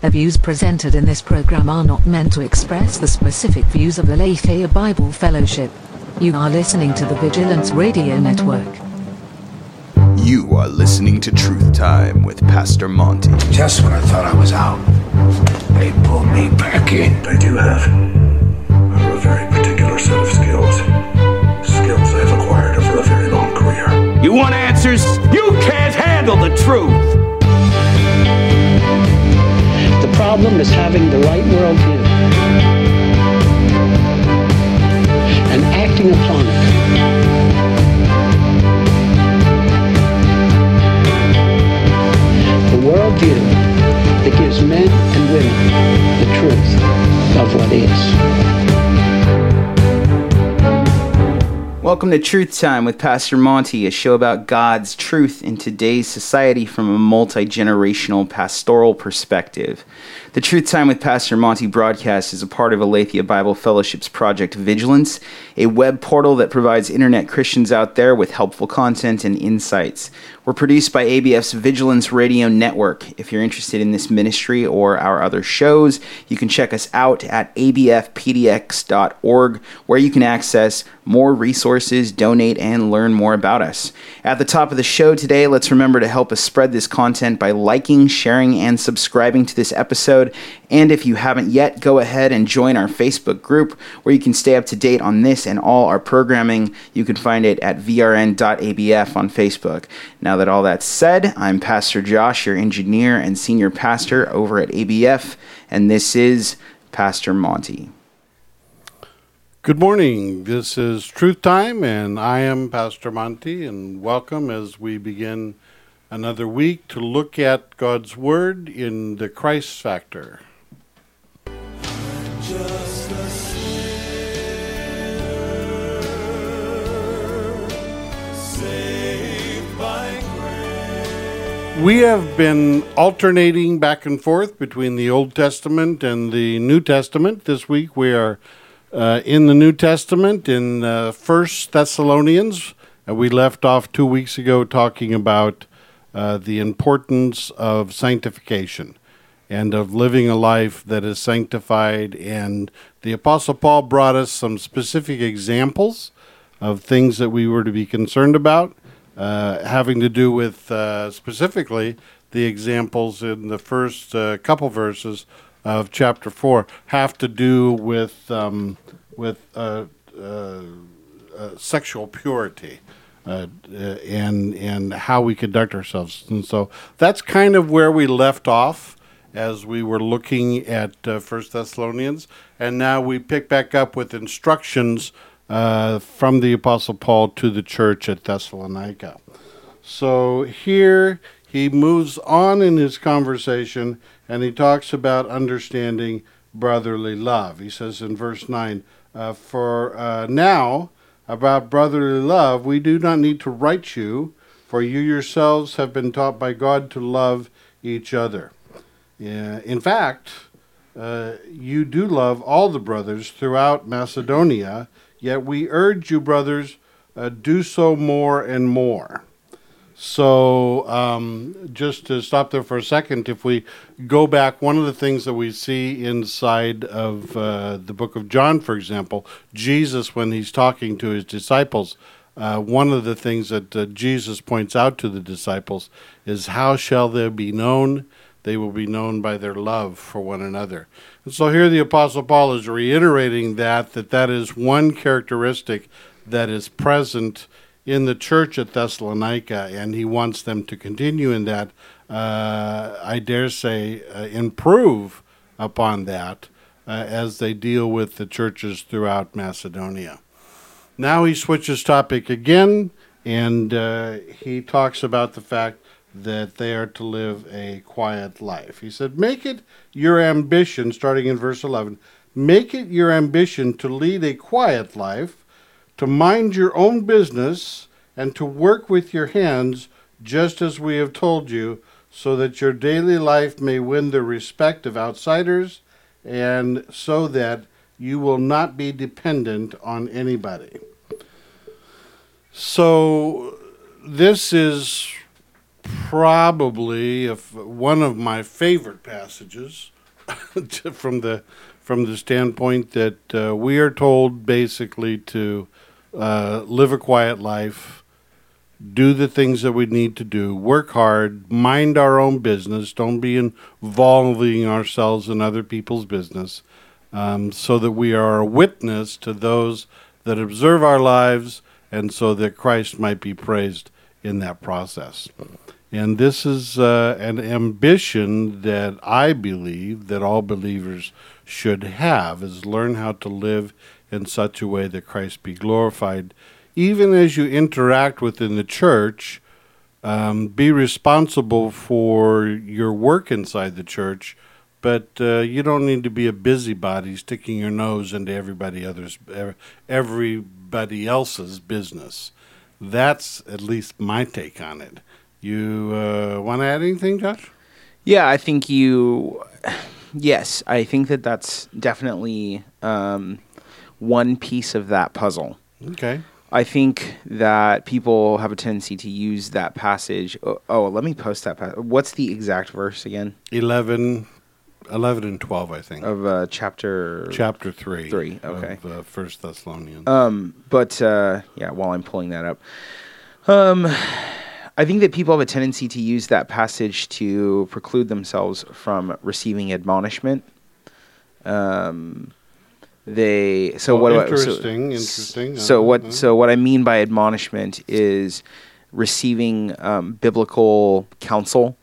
The views presented in this program are not meant to express the specific views of the Aletheia Bible Fellowship. You are listening to the Vigilance Radio Network. You are listening to Truth Time with Pastor Monty. Just when I thought I was out, they pulled me back in. I do have a very particular set of skills. Skills I've acquired over a very long career. You want answers? You can't handle the truth. The problem is having the right worldview and acting upon it. The worldview that gives men and women the truth of what is. Welcome to Truth Time with Pastor Monty, a show about God's truth in today's society from a multi generational pastoral perspective. The Truth Time with Pastor Monty broadcast is a part of Aletheia Bible Fellowship's Project Vigilance, a web portal that provides internet Christians out there with helpful content and insights. We're produced by ABF's Vigilance Radio Network. If you're interested in this ministry or our other shows, you can check us out at abfpdx.org, where you can access more resources, donate, and learn more about us. At the top of the show today, let's remember to help us spread this content by liking, sharing, and subscribing to this episode. And if you haven't yet, go ahead and join our Facebook group where you can stay up to date on this and all our programming. You can find it at vrn.abf on Facebook. Now that all that's said, I'm Pastor Josh, your engineer and senior pastor over at ABF, and this is Pastor Monty. Good morning. This is Truth Time, and I am Pastor Monty, and welcome as we begin another week to look at God's Word in the Christ factor. We have been alternating back and forth between the Old Testament and the New Testament. This week we are uh, in the New Testament in uh, First Thessalonians. Uh, we left off two weeks ago talking about uh, the importance of sanctification and of living a life that is sanctified. And the Apostle Paul brought us some specific examples of things that we were to be concerned about, uh, having to do with uh, specifically the examples in the first uh, couple verses of chapter four have to do with um, with uh, uh, sexual purity uh, and and how we conduct ourselves. And so that's kind of where we left off as we were looking at uh, First Thessalonians, and now we pick back up with instructions uh, from the Apostle Paul to the church at Thessalonica. So here he moves on in his conversation, and he talks about understanding brotherly love. He says in verse nine, uh, "For uh, now." about brotherly love, we do not need to write you, for you yourselves have been taught by God to love each other. Yeah, in fact, uh, you do love all the brothers throughout Macedonia, yet we urge you, brothers, uh, do so more and more. So, um, just to stop there for a second, if we go back, one of the things that we see inside of uh, the book of John, for example, Jesus, when he's talking to his disciples, uh, one of the things that uh, Jesus points out to the disciples is, How shall they be known? They will be known by their love for one another. And so here the Apostle Paul is reiterating that, that that is one characteristic that is present in the church at Thessalonica, and he wants them to continue in that. Uh, I dare say, uh, improve upon that uh, as they deal with the churches throughout Macedonia. Now he switches topic again, and uh, he talks about the fact that they are to live a quiet life. He said, Make it your ambition, starting in verse 11, make it your ambition to lead a quiet life to mind your own business and to work with your hands just as we have told you, so that your daily life may win the respect of outsiders and so that you will not be dependent on anybody. So, this is probably one of my favorite passages from the from the standpoint that uh, we are told basically to uh, live a quiet life, do the things that we need to do, work hard, mind our own business, don't be involving ourselves in other people's business, um, so that we are a witness to those that observe our lives, and so that Christ might be praised in that process. And this is uh, an ambition that I believe that all believers should have is learn how to live in such a way that Christ be glorified. Even as you interact within the church, um, be responsible for your work inside the church, but uh, you don't need to be a busybody sticking your nose into everybody others everybody else's business. That's at least my take on it. You uh, want to add anything, Josh? Yeah, I think you. Yes, I think that that's definitely um, one piece of that puzzle. Okay. I think that people have a tendency to use that passage. Oh, oh let me post that. What's the exact verse again? 11, 11 and 12, I think. Of uh, chapter. Chapter 3. 3, okay. Of uh, First Thessalonians. Um, but uh, yeah, while I'm pulling that up, um, I think that people have a tendency to use that passage to preclude themselves from receiving admonishment. Um, they so Oh, what do I- interesting, so, interesting. So what? So what I mean by admonishment is receiving um, biblical counsel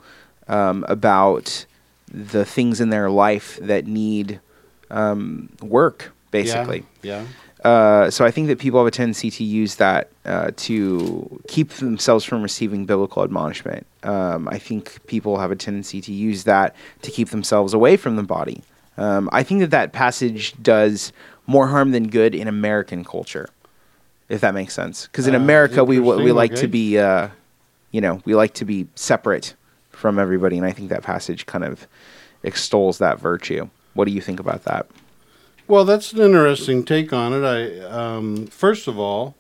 um, about the things in their life that need um, work, basically. Yeah. Uh, so I think that people have a tendency to use that uh, to keep themselves from receiving biblical admonishment. Um, I think people have a tendency to use that to keep themselves away from the body. Um, I think that that passage does more harm than good in American culture, if that makes sense. Because in Uh, America, we we like okay. to be, uh, you know, we like to be separate from everybody, and I think that passage kind of extols that virtue. What do you think about that? Well, that's an interesting take on it. I um, first of all,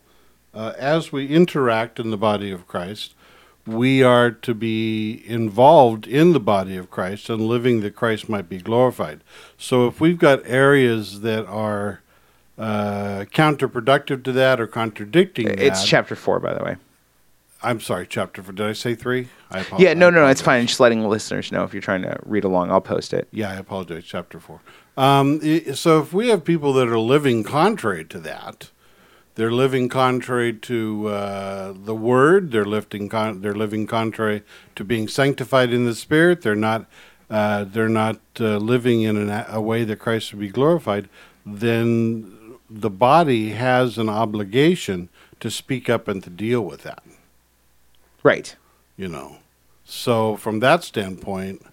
uh, as we interact in the body of Christ, we are to be involved in the body of Christ and living that Christ might be glorified. So, if we've got areas that are uh, counterproductive to that or contradicting It's that, chapter four, by the way. I'm sorry, chapter four. Did I say three? I apo- Yeah, no, no, no, it's apologize. fine. Just letting listeners know if you're trying to read along, I'll post it. Yeah, I apologize. Chapter four. Um, so if we have people that are living contrary to that, they're living contrary to uh, the word. They're lifting. Con- they're living contrary to being sanctified in the spirit. They're not. Uh, they're not uh, living in an, a way that Christ would be glorified. Then the body has an obligation to speak up and to deal with that Right. you know. So from that standpoint,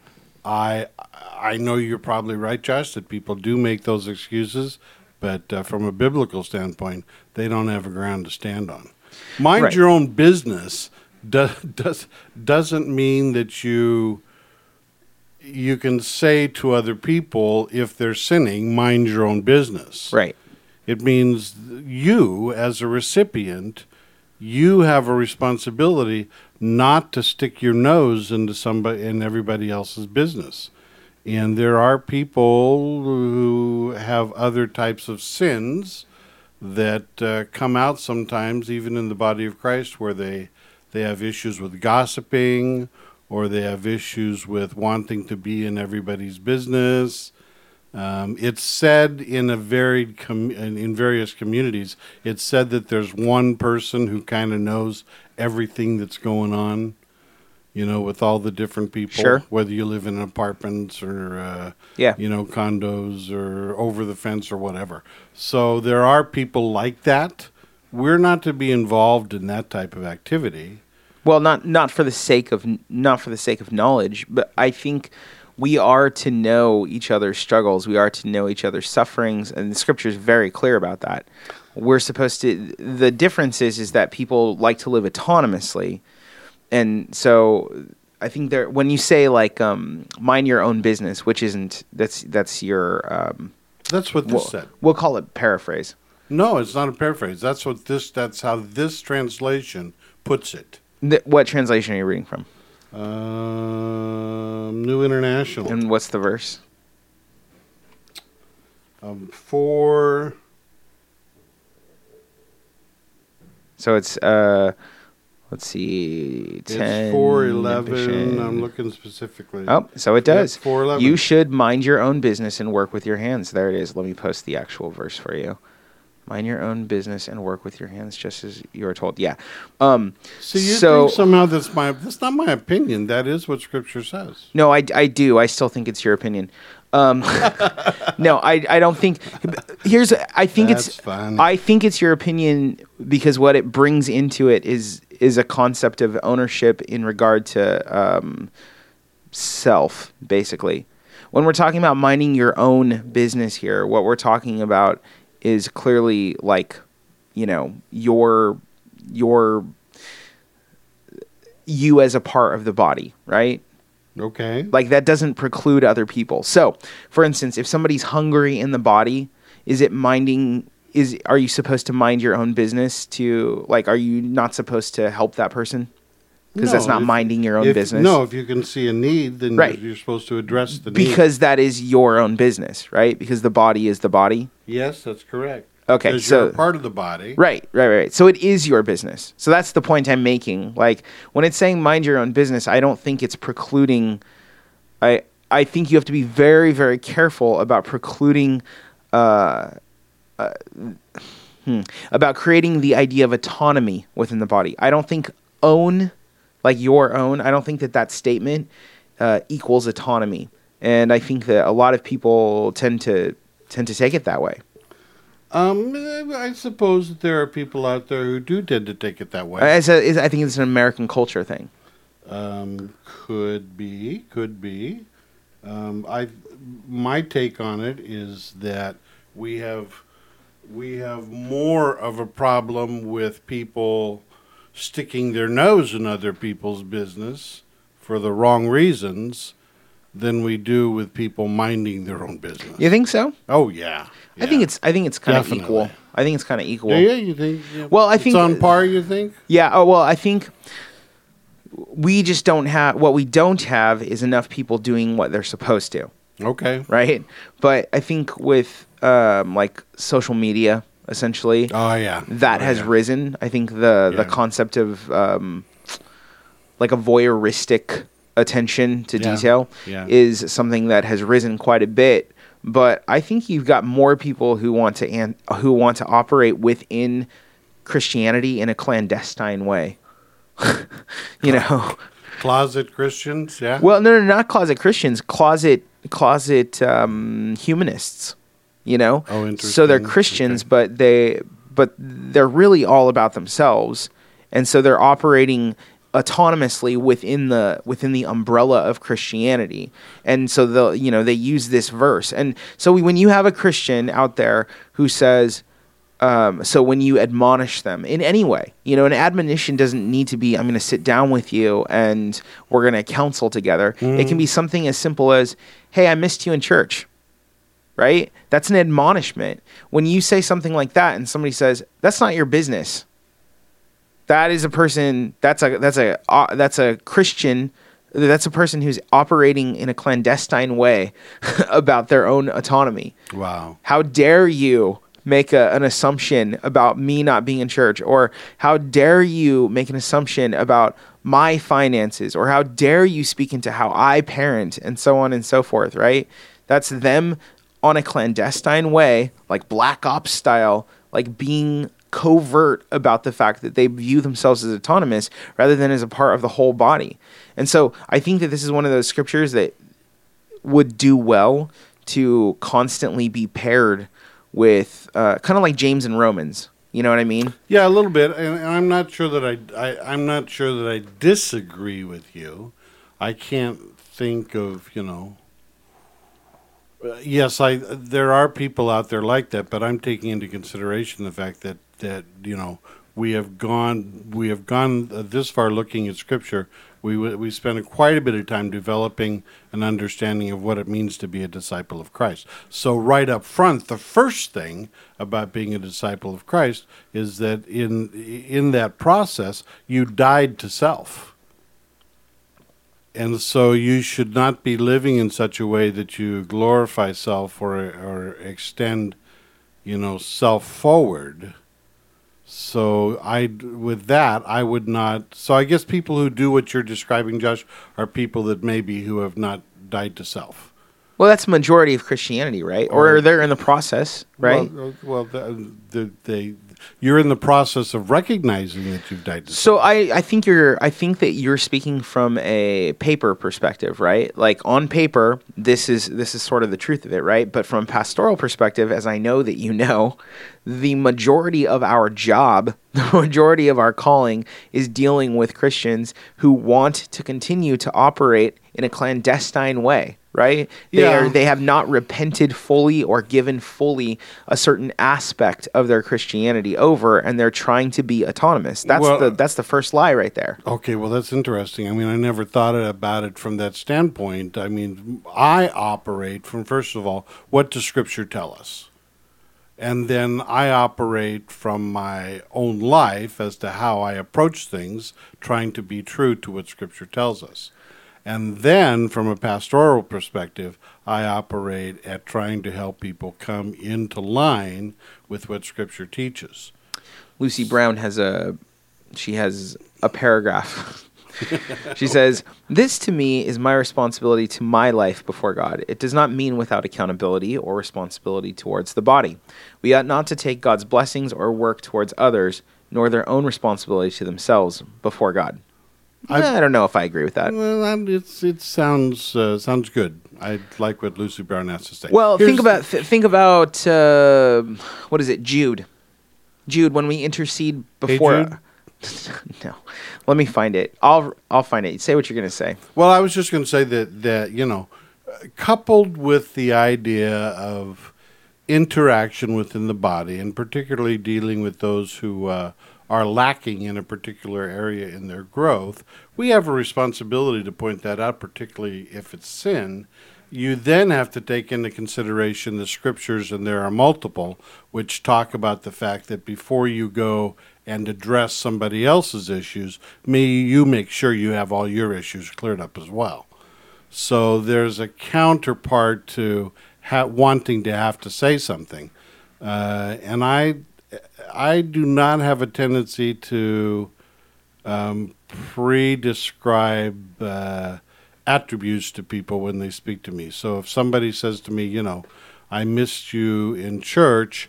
I I know you're probably right, Josh, that people do make those excuses, but uh, from a biblical standpoint, they don't have a ground to stand on. Mind Right. your own business does does doesn't mean that you you can say to other people if they're sinning, mind your own business. Right. It means you, as a recipient, you have a responsibility not to stick your nose into somebody and everybody else's business. And there are people who have other types of sins that uh, come out sometimes, even in the body of Christ, where they they have issues with gossiping, or they have issues with wanting to be in everybody's business. Um, it's said in a varied com- in various communities. It's said that there's one person who kind of knows everything that's going on. You know, with all the different people, Sure. whether you live in apartments or uh, Yeah. you know condos or over the fence or whatever. So there are people like that. We're not to be involved in that type of activity. Well, not not for the sake of not for the sake of knowledge, but I think we are to know each other's struggles. We are to know each other's sufferings, and the scripture is very clear about that. We're supposed to. The difference is is that people like to live autonomously, and so I think there. When you say like um, mind your own business, which isn't that's that's your um, That's what this we'll, said. we'll call it paraphrase. No, it's not a paraphrase. That's what this. That's how this translation puts it. Th- what translation are you reading from? Um, New International. And what's the verse? Um, four. So it's uh let's see 10 It's four eleven. ambition. I'm looking specifically. Oh, so it does. 4:11. You should mind your own business and work with your hands. There it is. Let me post the actual verse for you. Mind your own business and work with your hands, just as you are told. Yeah. Um. So you so think somehow that's my that's not my opinion. That is what Scripture says. no, I, I do. I still think it's your opinion. Um. no, I I don't think. Here's I think That's it's fine. I think it's your opinion because what it brings into it is is a concept of ownership in regard to um, self, basically. When we're talking about minding your own business here, what we're talking about is clearly like, you know, your your you as a part of the body, right? Okay. Like that doesn't preclude other people. So, for instance, if somebody's hungry in the body, is it minding is are you supposed to mind your own business to like are you not supposed to help that person? Because that's not if- minding your own if- business. No, if you can see a need, then Right. you're, supposed to address the need. because that is your own business, right? Because the body is the body. yes, that's correct. Okay, Because so- you're a part of the body. Right, right, right. So it is your business. So that's the point I'm making. Like when it's saying mind your own business, I don't think it's precluding. I I think you have to be very very careful about precluding. Uh, uh, hmm, about creating the idea of autonomy within the body. I don't think own, like your own. I don't think that that statement uh, equals autonomy, and I think that a lot of people tend to tend to take it that way. Um, I suppose that there are people out there who do tend to take it that way. As a, is, I think it's an American culture thing. Um, could be, could be. Um, I, my take on it is that we have, we have more of a problem with people sticking their nose in other people's business for the wrong reasons than we do with people minding their own business. You think so? Oh yeah, I think it's I think it's kind of equal. I think it's kind of equal. Yeah, yeah, you think? yeah. Well, I It's think- on par. You think? Yeah, Oh well, I think we just don't have what we don't have is enough people doing what they're supposed to, Okay. right? But I think with um, like social media, essentially, Oh yeah. that Oh, has yeah. risen. I think the the concept of um, like a voyeuristic attention to Yeah. detail Yeah. is something that has risen quite a bit. But I think you've got more people who want to an- who want to operate within Christianity in a clandestine way. you know, Closet Christians. Yeah. well, no, no, not closet Christians, closet closet um, humanists. You know, Oh, so they're. Christians, Okay. but they but they're really all about themselves, and so they're operating autonomously within the within the umbrella of Christianity. And so the you know they use this verse, and so we, when you have a Christian out there who says. Um, so when you admonish them in any way, you know, an admonition doesn't need to be, I'm going to sit down with you and we're going to counsel together. It can be something as simple as, Hey, I missed you in church. Right? That's an admonishment. When you say something like that and somebody says, that's not your business. That is a person, that's a, that's a, uh, that's a Christian that's a person who's operating in a clandestine way about their own autonomy. wow. How dare you make a, an assumption about me not being in church? Or how dare you make an assumption about my finances? Or how dare you speak into how I parent and so on and so forth, right? That's them on a clandestine way, like Black Ops style, like being covert about the fact that they view themselves as autonomous rather than as a part of the whole body. And so I think that this is one of those scriptures that would do well to constantly be paired with uh, kind of like James and Romans. You know what I mean? Yeah, a little bit, and, I'm not sure that I, I I'm not sure that I disagree with you. I can't think of you know. Yes, I there are people out there like that, but I'm taking into consideration the fact that that you know we have gone we have gone uh, this far looking at scripture. We we spent quite a bit of time developing an understanding of what it means to be a disciple of Christ. So right up front, the first thing about being a disciple of Christ is that in in that process you died to self. And so you should not be living in such a way that you glorify self or or extend, you know, self forward. So I, with that, I would not. So I guess people who do what you're describing, Josh, are people that maybe who have not died to self. Well, that's the majority of Christianity, right? Or, Or- they're in the process, right? Well, well the, the, they, you're in the process of recognizing that you've died. So I, I think you're I think that you're speaking from a paper perspective, right? Like on paper, this is this is sort of the truth of it, right? But from a pastoral perspective, as I know that you know, the majority of our job, the majority of our calling is dealing with Christians who want to continue to operate in a clandestine way, right? They Yeah. are they have not repented fully or given fully a certain aspect of their Christianity over and they're trying to be autonomous. That's Well- the that's the first lie right there. Okay, well, that's interesting. I mean, I never thought about it from that standpoint. I mean, I operate from, first of all, what does Scripture tell us? And then I operate from my own life as to how I approach things, trying to be true to what Scripture tells us. And then, from a pastoral perspective, I operate at trying to help people come into line with what Scripture teaches. Lucy Brown has a she has a paragraph. she says, "This to me is my responsibility to my life before God. It does not mean without accountability or responsibility towards the body. We ought not to take God's blessings or work towards others, nor their own responsibility to themselves before God." I- I, I don't know if I agree with that. Well, it's it sounds uh, sounds good. I like what Lucy Brown has to say. Well, Here's- think about th- think about uh, what is it, Jude? Jude, when we intercede Hey, before. Jude? no, let me find it. I'll I'll find it. Say what you're gonna say. Well, I was just going to say that that you know, coupled with the idea of interaction within the body, and particularly dealing with those who uh, are lacking in a particular area in their growth, we have a responsibility to point that out, particularly if it's sin. You then have to take into consideration the scriptures, and there are multiple, which talk about the fact that before you go and address somebody else's issues, may you make sure you have all your issues cleared up as well. So there's a counterpart to ha- wanting to have to say something, uh, and I, I do not have a tendency to um, pre-describe uh, attributes to people when they speak to me. So if somebody says to me, you know, I missed you in church,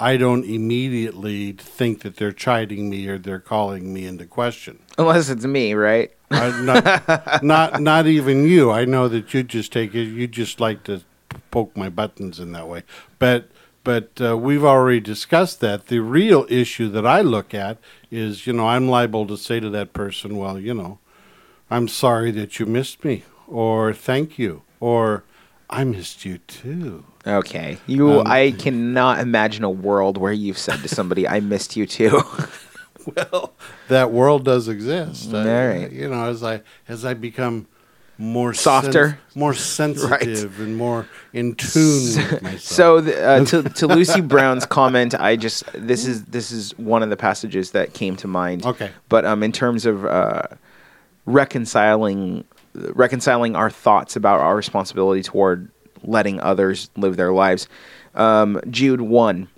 I don't immediately think that they're chiding me or they're calling me into question. Unless it's me, right? I, not, not, not even you. I know that you just take it. You just like to poke my buttons in that way. But, but uh, we've already discussed that. The real issue that I look at is, you know, I'm liable to say to that person, well, you know, I'm sorry that you missed me, or thank you, or I missed you too. Okay. You. Um, I cannot imagine a world where you've said to somebody, "I missed you too." well, that world does exist. I- All right. you know, as I as I become more Softer? more sensitive, and more in tune with myself. So th- uh, to to Lucy Brown's comment, I just this is this is one of the passages that came to mind. Okay. But um, in terms of uh, reconciling reconciling our thoughts about our responsibility toward letting others live their lives, um, Jude one.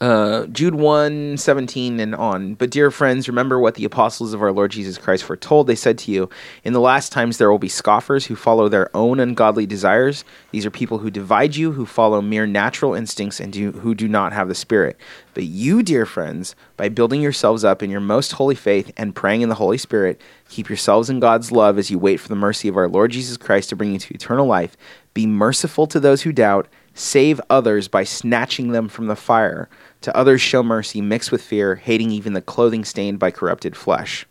Uh, Jude 1, 17 and on. But dear friends, remember what the apostles of our Lord Jesus Christ foretold. They said to you, In the last times there will be scoffers who follow their own ungodly desires. These are people who divide you, who follow mere natural instincts, and do, who do not have the Spirit. But you, dear friends, by building yourselves up in your most holy faith and praying in the Holy Spirit, keep yourselves in God's love as you wait for the mercy of our Lord Jesus Christ to bring you to eternal life. Be merciful to those who doubt. Save others by snatching them from the fire. To others show mercy mixed with fear, hating even the clothing stained by corrupted flesh.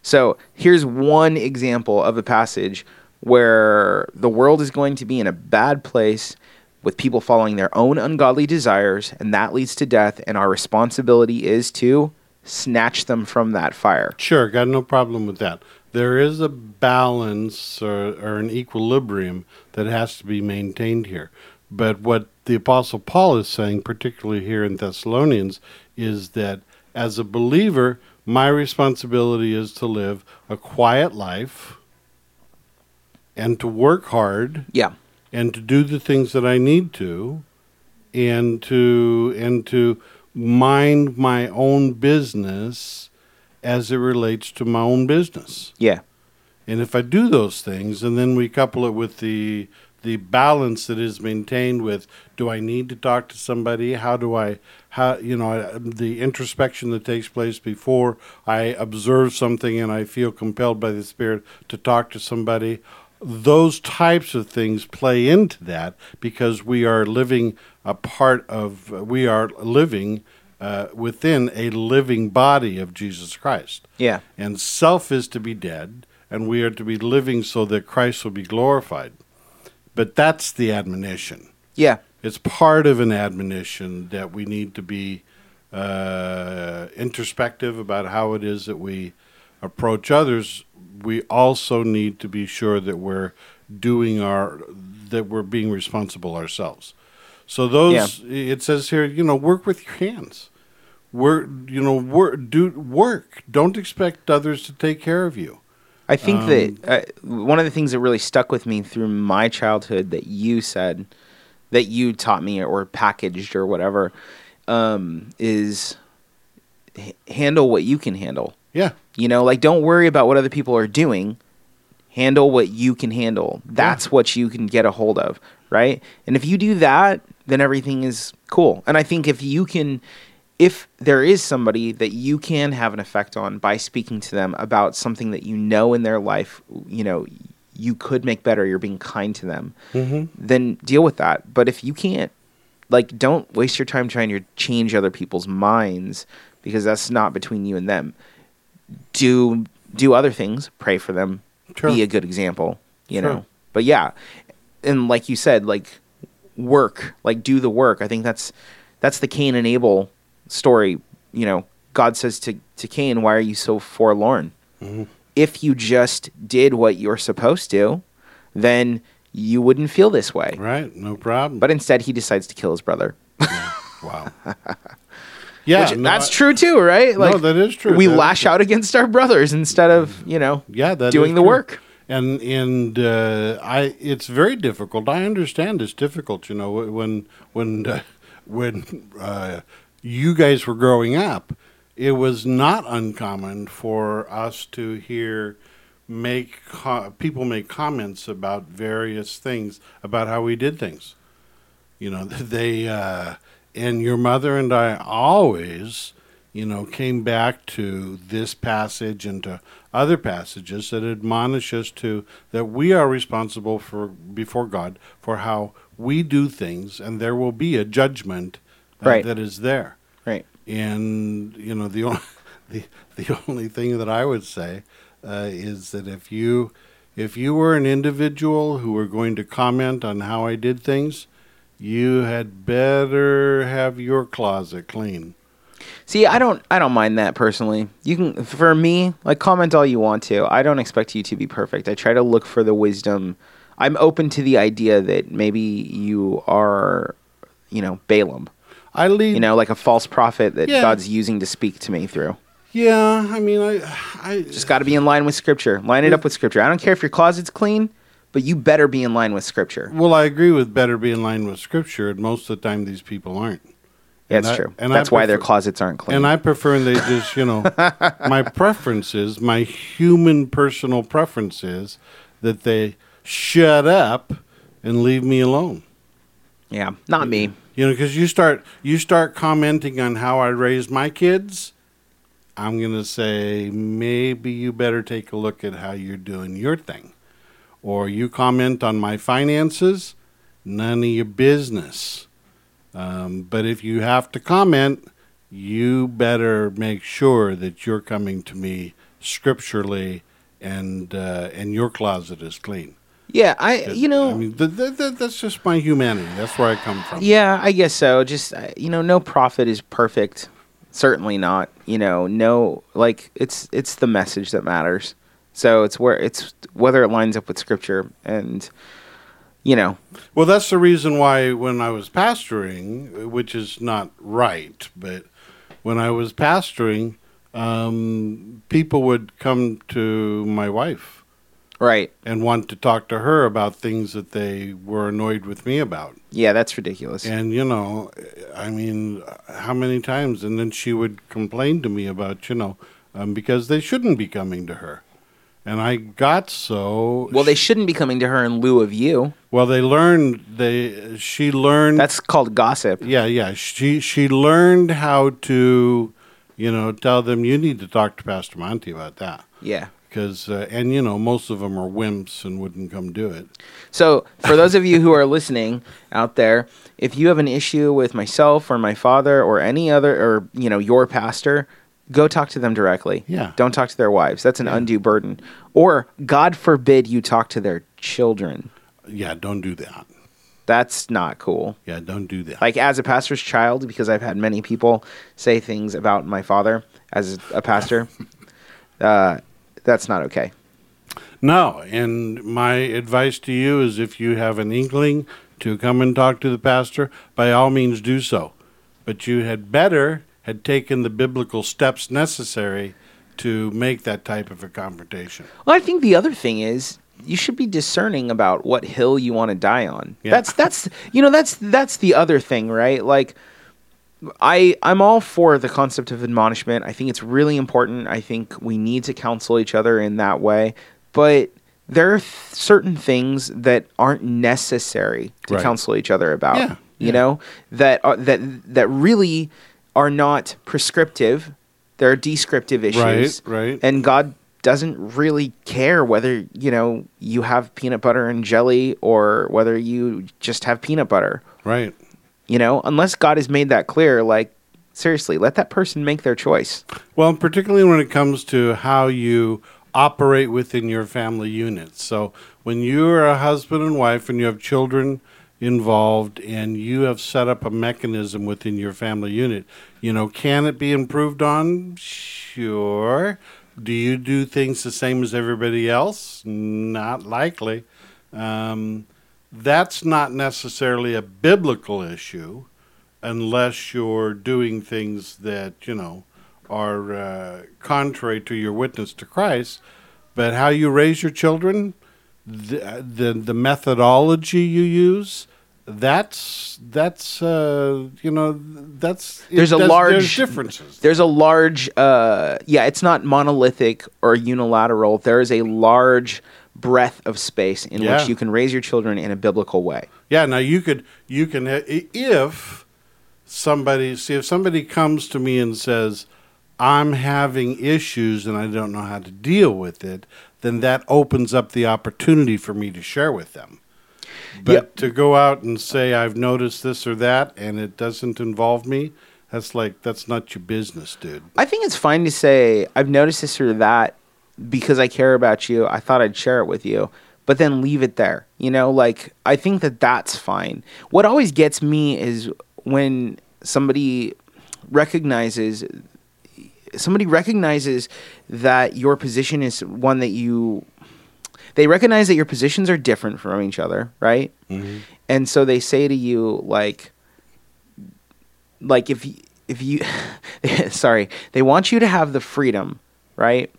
So here's one example of a passage where the world is going to be in a bad place with people following their own ungodly desires, and that leads to death, and our responsibility is to snatch them from that fire. Sure, got no problem with that. There is a balance or, or an equilibrium that has to be maintained here. But what the Apostle Paul is saying, particularly here in Thessalonians, is that as a believer, my responsibility is to live a quiet life, and to work hard Yeah. and to do the things that I need to and to and to mind my own business as it relates to my own business. Yeah. And if I do those things and then we couple it with the the balance that is maintained with do I need to talk to somebody? How do I how you know the introspection that takes place before I observe something and I feel compelled by the spirit to talk to somebody. Those types of things play into that because we are living a part of we are living uh, within a living body of Jesus Christ. Yeah. And self is to be dead, and we are to be living so that Christ will be glorified. But that's the admonition. Yeah. It's part of an admonition that we need to be uh, introspective about how it is that we approach others. We also need to be sure that we're doing our that we're being responsible ourselves. So those it says here, you know, work with your hands. Work, you know, work, do work. Don't expect others to take care of you. I think that uh, one of the things that really stuck with me through my childhood that you said, that you taught me or packaged or whatever, um, is h- handle what you can handle. Yeah, You know, like don't worry about what other people are doing. Handle what you can handle. That's what you can get a hold of, right? And if you do that, then everything is cool. And I think if you can if there is somebody that you can have an effect on by speaking to them about something that you know in their life, you know, you could make better, you're being kind to them, mm-hmm. then deal with that. But if you can't, like, don't waste your time trying to change other people's minds because that's not between you and them. Do do other things, pray for them, Sure. be a good example, you Sure. know. But yeah, and like you said, like work, like do the work. I think that's that's the Cain and Abel story. You know, God says to to Cain, "Why are you so forlorn?" Mm-hmm. If you just did what you're supposed to, then you wouldn't feel this way. right, no problem. But instead, he decides to kill his brother. wow. yeah, Which, no, that's I- true too, right? No, that is true. We That lash out against our brothers instead of you know Yeah, doing the true. work. And and uh, I, it's very difficult. I understand it's difficult. You know, when when uh, when uh, you guys were growing up, it was not uncommon for us to hear make co- people make comments about various things about how we did things. You know, they uh, and your mother and I always, you know, came back to this passage and to other passages that admonish us to that we are responsible for before God for how we do things, and there will be a judgment Right. that is there. Right. And you know, the only the the only thing that I would say uh, is that if you if you were an individual who were going to comment on how I did things, you had better have your closet clean. See, I don't I don't mind that personally. You can for me, like comment all you want to. I don't expect you to be perfect. I try to look for the wisdom. I'm open to the idea that maybe you are, you know, Balaam. I lead. You know, like a false prophet that Yeah. God's using to speak to me through. Yeah, I mean, I, I Just got to be in line with scripture. Line it up with scripture. I don't care if your closet's clean, but you better be in line with scripture. well, I agree with better be in line with Scripture, and most of the time these people aren't. That's I- true. and That's why their closets aren't clean. And I prefer they just, you know, my preferences, my human personal preference is that they shut up and leave me alone. yeah, not me. You know, because you start you start commenting on how I raised my kids. I'm gonna say maybe you better take a look at how you're doing your thing, or you comment on my finances. None of your business. Um, but if you have to comment, you better make sure that you're coming to me scripturally, and uh, and your closet is clean. Yeah, I you know I mean, th- th- th- that's just my humanity. That's where I come from. Yeah, I guess so. Just uh, you know, no prophet is perfect. Certainly not. You know, no like it's it's the message that matters. So it's where it's whether it lines up with scripture and you know, Well, that's the reason why when I was pastoring, which is not right, but when I was pastoring, um, people would come to my wife Right. and want to talk to her about things that they were annoyed with me about. Yeah, that's ridiculous. And you know, I mean, how many times? And then she would complain to me about you know, um, because they shouldn't be coming to her. And I got so Well, they shouldn't be coming to her in lieu of you. well. They learned they she learned That's called gossip. yeah yeah she she learned how to you know tell them you need to talk to Pastor Monty about that Yeah. Because uh, and you know most of them are wimps and wouldn't come do it. So, for those of you who are listening out there, if you have an issue with myself or my father or any other, or you know, your pastor, go talk to them directly. Yeah. Don't talk to their wives. That's an undue burden. Or, God forbid, you talk to their children. Yeah, don't do that. That's not cool. Yeah, don't do that. Like as a pastor's child, because I've had many people say things about my father as a pastor. uh, that's not okay. No, and my advice to you is if you have an inkling to come and talk to the pastor, by all means do so. But you had better had taken the biblical steps necessary to make that type of a confrontation. Well, I think the other thing is you should be discerning about what hill you want to die on. Yeah. That's that's you know that's that's the other thing, right? Like I I'm all for the concept of admonishment. I think it's really important. I think we need to counsel each other in that way, but there are th- certain things that aren't necessary to Right. counsel each other about. Yeah, You yeah. know that are, that that really are not prescriptive. They're descriptive issues. right? right. And God doesn't really care whether, you know, you have peanut butter and jelly or whether you just have peanut butter. Right. You know, unless God has made that clear, like seriously, let that person make their choice. Well, particularly when it comes to how you operate within your family unit. So, when you're a husband and wife and you have children involved and you have set up a mechanism within your family unit, you know, can it be improved on? Sure. Do you do things the same as everybody else? Not likely. Um, that's not necessarily a biblical issue unless you're doing things that you know are uh, contrary to your witness to Christ. But how you raise your children, the the, the methodology you use, that's that's uh, you know that's it There's a large there's differences. There's a large uh yeah, it's not monolithic or unilateral. There is a large breadth of space in Yeah. which you can raise your children in a biblical way. Yeah, now you could you can if somebody see if somebody comes to me and says I'm having issues and I don't know how to deal with it, then that opens up the opportunity for me to share with them. But Yep. to go out and say I've noticed this or that and it doesn't involve me, that's like that's not your business, dude. I think it's fine to say I've noticed this or that because I care about you. I thought I'd share it with you, but then leave it there. You know, like I think that that's fine. What always gets me is when somebody recognizes somebody recognizes that your position is one that you they recognize that your positions are different from each other, right? Mm-hmm. And so they say to you like like if y- if you sorry, they want you to have the freedom, right?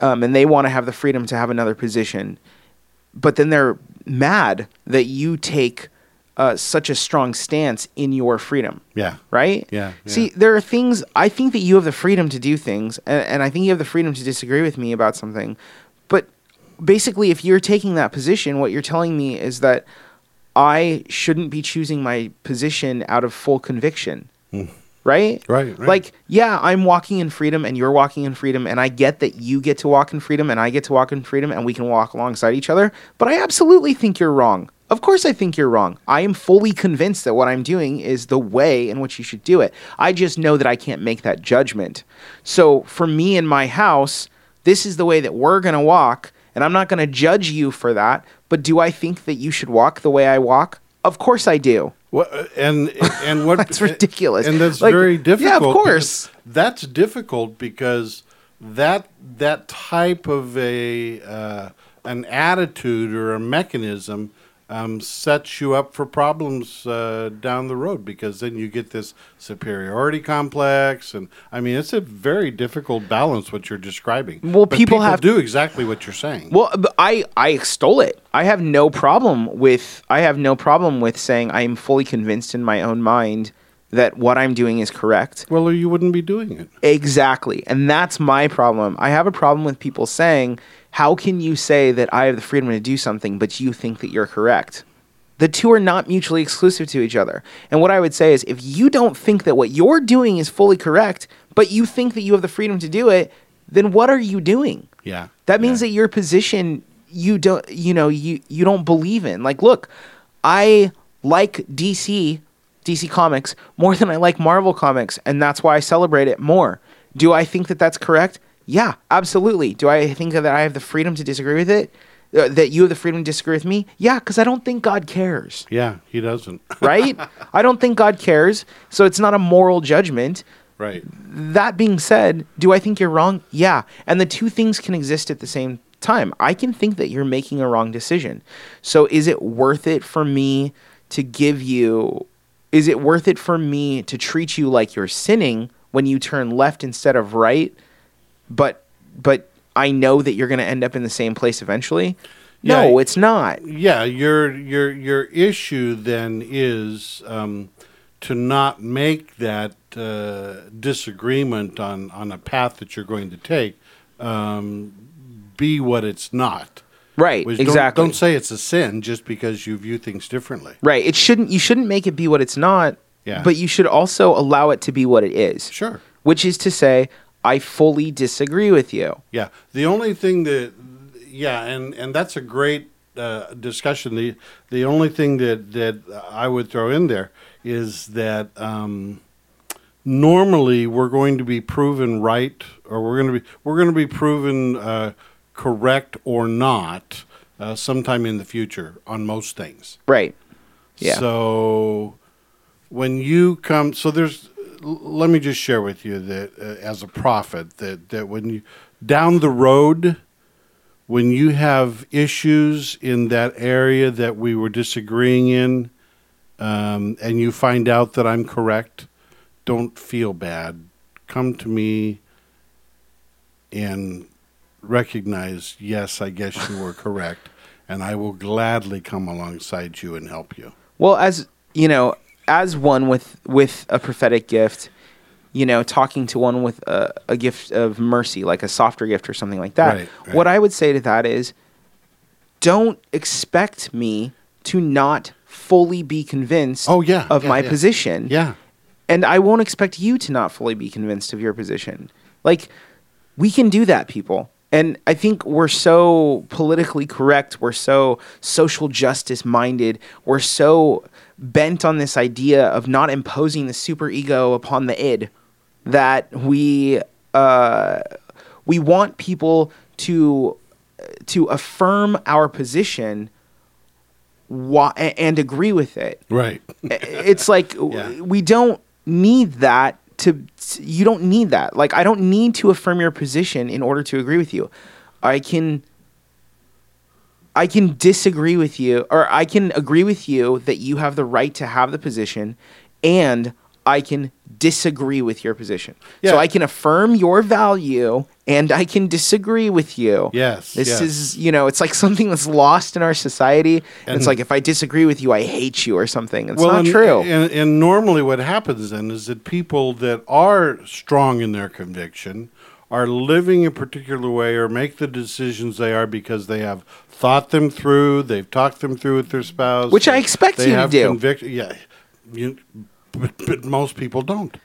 Um, and they want to have the freedom to have another position, but then they're mad that you take uh, such a strong stance in your freedom Yeah. right? Yeah, yeah. See, there are things I think that you have the freedom to do things, and, and I think you have the freedom to disagree with me about something. But basically, if you're taking that position, what you're telling me is that I shouldn't be choosing my position out of full conviction. Right? Right, right. Like, yeah, I'm walking in freedom and you're walking in freedom, and I get that you get to walk in freedom and I get to walk in freedom and we can walk alongside each other, but I absolutely think you're wrong. Of course, I think you're wrong. I am fully convinced that what I'm doing is the way in which you should do it. I just know that I can't make that judgment. So, for me in my house, this is the way that we're going to walk, and I'm not going to judge you for that. But do I think that you should walk the way I walk? Of course, I do. Well, uh, and and what That's ridiculous. and that's Like, very difficult. yeah, of course. that's difficult because that that type of a uh, an attitude or a mechanism um, sets you up for problems uh, down the road because then you get this superiority complex, and I mean it's a very difficult balance what you're describing. Well, But people have- do exactly what you're saying. Well, I I extol it. I have no problem with I have no problem with saying I am fully convinced in my own mind that what I'm doing is correct. well, or you wouldn't be doing it. Exactly. And that's my problem. I have a problem with people saying, How can you say that I have the freedom to do something, but you think that you're correct? The two are not mutually exclusive to each other. And what I would say is, if you don't think that what you're doing is fully correct, but you think that you have the freedom to do it, then what are you doing? Yeah. That means Yeah. that your position you don't you know you you don't believe in. Like look, I like DC DC Comics more than I like Marvel Comics and that's why I celebrate it more. Do I think that that's correct? Yeah, absolutely. Do I think that I have the freedom to disagree with it? Uh, that you have the freedom to disagree with me? Yeah, cuz I don't think God cares Yeah, he doesn't. right? I don't think God cares, so it's not a moral judgment. right. That being said, do I think you're wrong? Yeah. And the two things can exist at the same time. I can think that you're making a wrong decision. So is it worth it for me to give you is it worth it for me to treat you like you're sinning when you turn left instead of right? But but I know that you're going to end up in the same place eventually? No, it's not. Yeah, your your your issue then is um, to not make that uh, disagreement on on a path that you're going to take um, be what it's not. Right, Which don't- exactly. Don't, say it's a sin just because you view things differently. Right. It shouldn't you shouldn't make it be what it's not. Yeah. But you should also allow it to be what it is. Sure. Which is to say, I fully disagree with you. Yeah. The only thing that, yeah, and and that's a great uh, discussion. The the only thing that that I would throw in there is that um, normally we're going to be proven right, or we're going to be we're going to be proven uh, correct or not uh, sometime in the future on most things. Right. Yeah. So when you come, so there's, let me just share with you that uh, as a prophet, that, that when you, down the road, when you have issues in that area that we were disagreeing in, um, and you find out that I'm correct, don't feel bad. Come to me and recognize, yes, I guess you were correct, and I will gladly come alongside you and help you. Well, as you know, as one with with a prophetic gift, you know, talking to one with a, a gift of mercy, like a softer gift or something like that. Right, right. What I would say to that is, don't expect me to not fully be convinced Oh, yeah, of yeah, my yeah. position. Yeah. And I won't expect you to not fully be convinced of your position. Like, we can do that, people. And I think we're so politically correct. We're so social justice minded. We're so bent on this idea of not imposing the super ego upon the id that we uh, we want people to to affirm our position why, and agree with it Right. it's like Yeah. we don't need that to you don't need that like i don't need to affirm your position in order to agree with you i can i can disagree with you or i can agree with you that you have the right to have the position and i can disagree with your position. Yeah. so i can affirm your value and i can disagree with you. Yes, this yes. is you know it's like something that's lost in our society. And it's like if i disagree with you i hate you or something. It's well, not and, true. And, and normally, what happens then is that people that are strong in their conviction are living a particular way or make the decisions they are because they have thought them through, they've talked them through with their spouse, Which I expect you to do. Convic- yeah, you, but, but most people don't.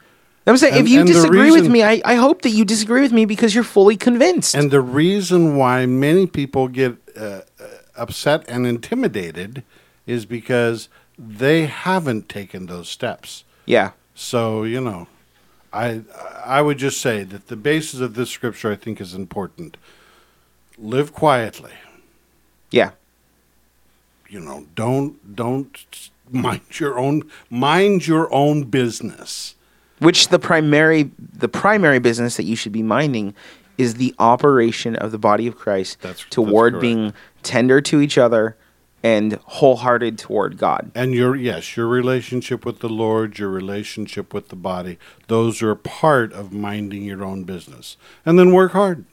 I'm saying And- if you disagree with me, I, I hope that you disagree with me because you're fully convinced. And the reason why many people get uh, uh, upset and intimidated is because they haven't taken those steps. yeah. So you know, I I would just say that the basis of this scripture I think is important. Live quietly. Yeah. You know, don't don't mind your own mind your own business. Which the primary the primary business that you should be minding is the operation of the body of Christ That's- that's toward correct. being tender to each other and wholehearted toward God. And your yes, your relationship with the Lord, your relationship with the body, those are part of minding your own business. And then work hard.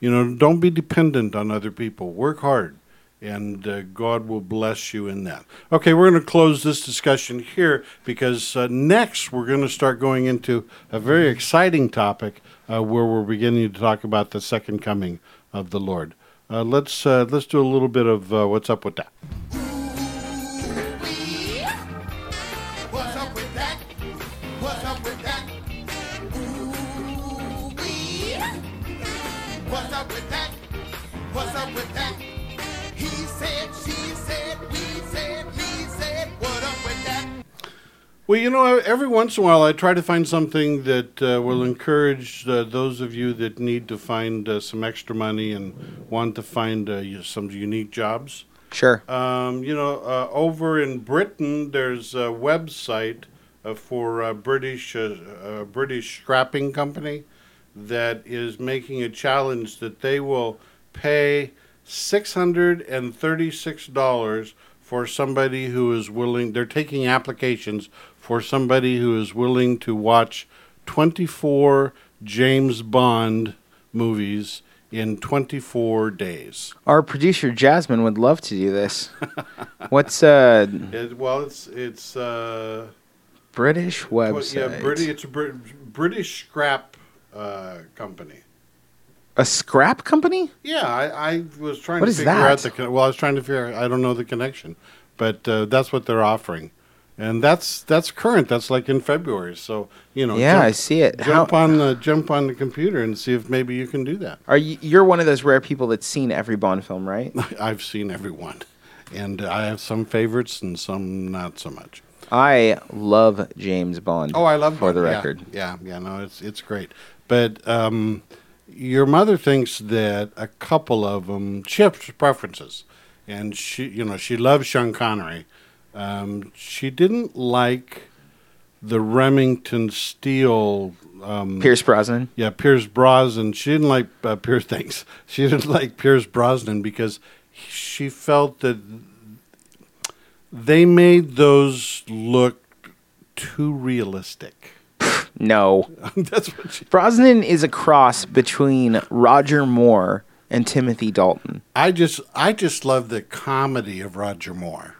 You know, don't be dependent on other people. Work hard, and uh, God will bless you in that. Okay, we're going to close this discussion here because uh, next we're going to start going into a very exciting topic uh, where we're beginning to talk about the second coming of the Lord. Uh, let's uh, let's do a little bit of uh, what's up with that. Well, you know, every once in a while I try to find something that uh, will encourage uh, those of you that need to find uh, some extra money and want to find uh, some unique jobs. Sure. Um, you know, uh, over in Britain, there's a website uh, for a British uh, uh, British scrapping company that is making a challenge that they will pay six hundred and thirty-six dollars for somebody who is willing. They're taking applications for somebody who is willing to watch twenty-four James Bond movies in twenty-four days. Our producer Jasmine would love to do this. What's uh? It, well, it's it's. Uh, British website? yeah, British. It's a Brit- British scrap uh, company. A scrap company? Yeah, I, I was trying What to is figure that? out the. con- Well, I was trying to figure. I don't know the connection, but uh, that's what they're offering, and that's that's current. That's like in February. So you know. Yeah, jump, I see it. Jump How- on the jump on the computer and see if maybe you can do that. Are you? You're one of those rare people that's seen every Bond film, right? I've seen every one, and I have some favorites and some not so much. I love James Bond. Oh, I love for the Bond, yeah. record. Yeah, yeah, no, it's it's great. But um, your mother thinks that a couple of them she has preferences, and she, you know, she loves Sean Connery. Um, she didn't like the Remington Steele. Um, Pierce Brosnan. yeah, Pierce Brosnan. She didn't like uh, Pierce. Thanks. She didn't like Pierce Brosnan because she felt that they made those look too realistic. No, That's what she. Brosnan is a cross between Roger Moore and Timothy Dalton. I just, I just love the comedy of Roger Moore.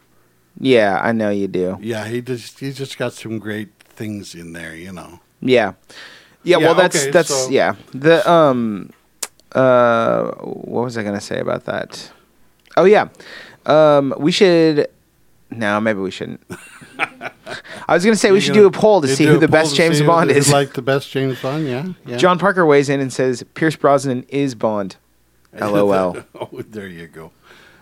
Yeah, I know you do. Yeah, he just, he's just got some great things in there. You know. Yeah. Yeah, Yeah, well that's okay, that's so- yeah. The um uh what was I going to say about that? Oh yeah. Um we should no, maybe we shouldn't. I was going to say we You're should gonna- do a poll to see who the best James Bond is. Like the best James Bond, yeah. yeah. John Parker weighs in and says Pierce Brosnan is Bond. LOL. oh, there you go.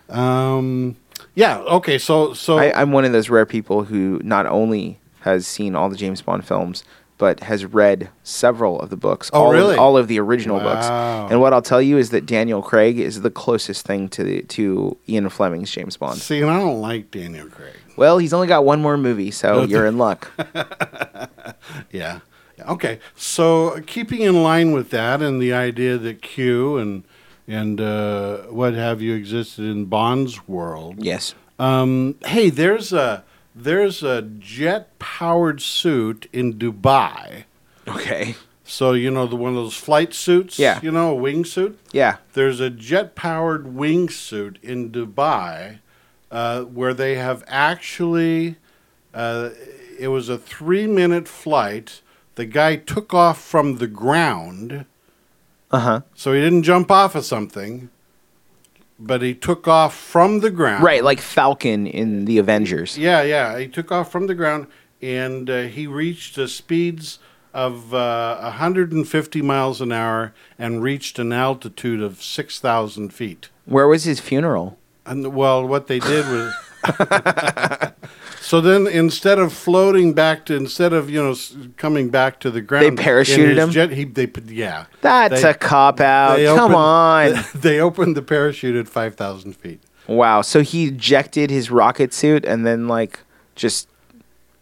Um, yeah. Okay. So, so I, I'm one of those rare people who not only has seen all the James Bond films, but has read several of the books. Oh, all really? Of, all of the original books. Wow. And what I'll tell you is that Daniel Craig is the closest thing to the, to Ian Fleming's James Bond. see, and I don't like Daniel Craig. Well, he's only got one more movie, so you're in luck. Yeah, Okay. So keeping in line with that and the idea that Q and and uh, what have you existed in Bond's world. yes. Um, hey, there's a there's a jet powered suit in Dubai. Okay. So you know the one of those flight suits. Yeah. You know, a wingsuit. Yeah. There's a jet powered wingsuit in Dubai uh, where they have actually, uh, it was a three minute flight. The guy took off from the ground, Uh huh. so he didn't jump off of something, but he took off from the ground. Right, like Falcon in the Avengers. Yeah, yeah. He took off from the ground and uh, he reached the speeds of uh, 150 miles an hour and reached an altitude of 6,000 feet. Where was his funeral? And well, what they did was. so then, instead of floating back to, instead of you know coming back to the ground, they parachuted him? Jet, he, they yeah. That's They- a cop out. Come opened- on. They opened the parachute at five thousand feet. Wow. So he ejected his rocket suit and then like just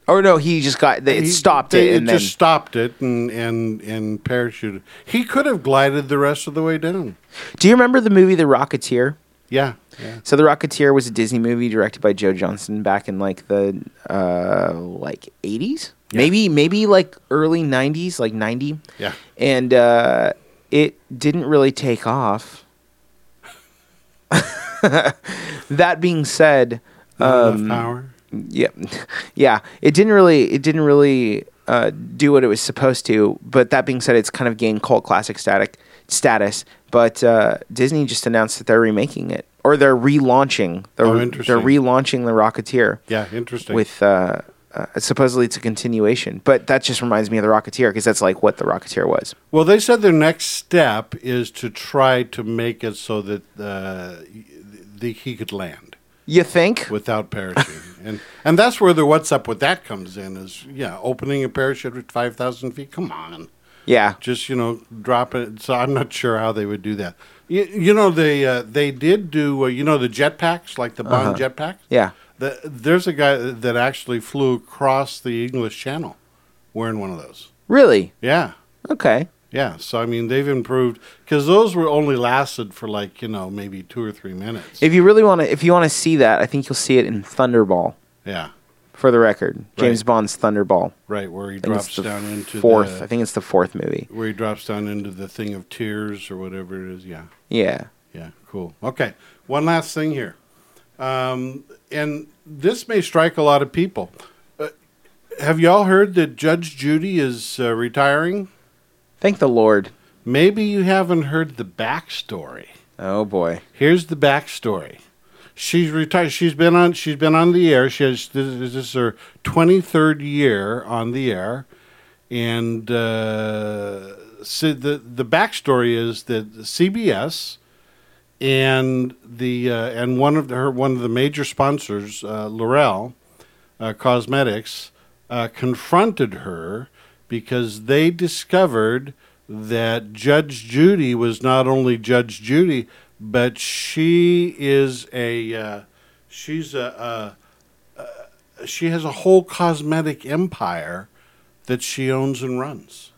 or no, he just got they, it He- stopped they- it and then just stopped it and and and parachuted. He could have glided the rest of the way down. Do you remember the movie The Rocketeer? Yeah, yeah. So The Rocketeer was a Disney movie directed by Joe Johnston back in like the uh like 80s. Yeah. Maybe maybe like early 90s, like 90. Yeah. And uh it didn't really take off. that being said, um, power. yeah, yeah. It didn't really. It didn't really uh, do what it was supposed to. But that being said, it's kind of gained cult classic static status. But uh, Disney just announced that they're remaking it, or they're relaunching. They're, Oh, they're relaunching the Rocketeer. Yeah, interesting. With uh, uh, supposedly it's a continuation, but that just reminds me of the Rocketeer because that's like what the Rocketeer was. Well, they said their next step is to try to make it so that uh, the, he could land You think? without parachuting, and and that's where the what's up with that comes in is yeah, opening a parachute at five thousand feet. Come on, Yeah. just you know drop it. So I'm not sure how they would do that. You, you know they uh, they did do uh, you know the jetpacks like the Bond jetpack. Yeah. The, there's a guy that actually flew across the English Channel wearing one of those. Really? Yeah. Okay. Yeah, so I mean they've improved because those were only lasted for like you know maybe two or three minutes. If you really want to, if you want to see that, I think you'll see it in Thunderball. yeah, For the record, James Right. Bond's Thunderball. right where he I think it's drops down into fourth. the I think it's the fourth movie. where he drops down into the thing of tears or whatever it is. Yeah, Yeah. yeah, cool. Okay, one last thing here, um, and this may strike a lot of people. Uh, have y'all heard that Judge Judy is uh, retiring? Thank the Lord. Maybe you haven't heard the backstory. Oh boy. Here's the backstory. She's retired. She's been on. She's been on the air. She has. This, is her twenty third year on the air, and uh, so the the backstory is that CBS and the uh, and one of her one of the major sponsors, uh, L'Oreal uh, Cosmetics, uh, confronted her because they discovered that Judge Judy was not only Judge Judy, but she is a uh, she's a, a, a she has a whole cosmetic empire that she owns and runs.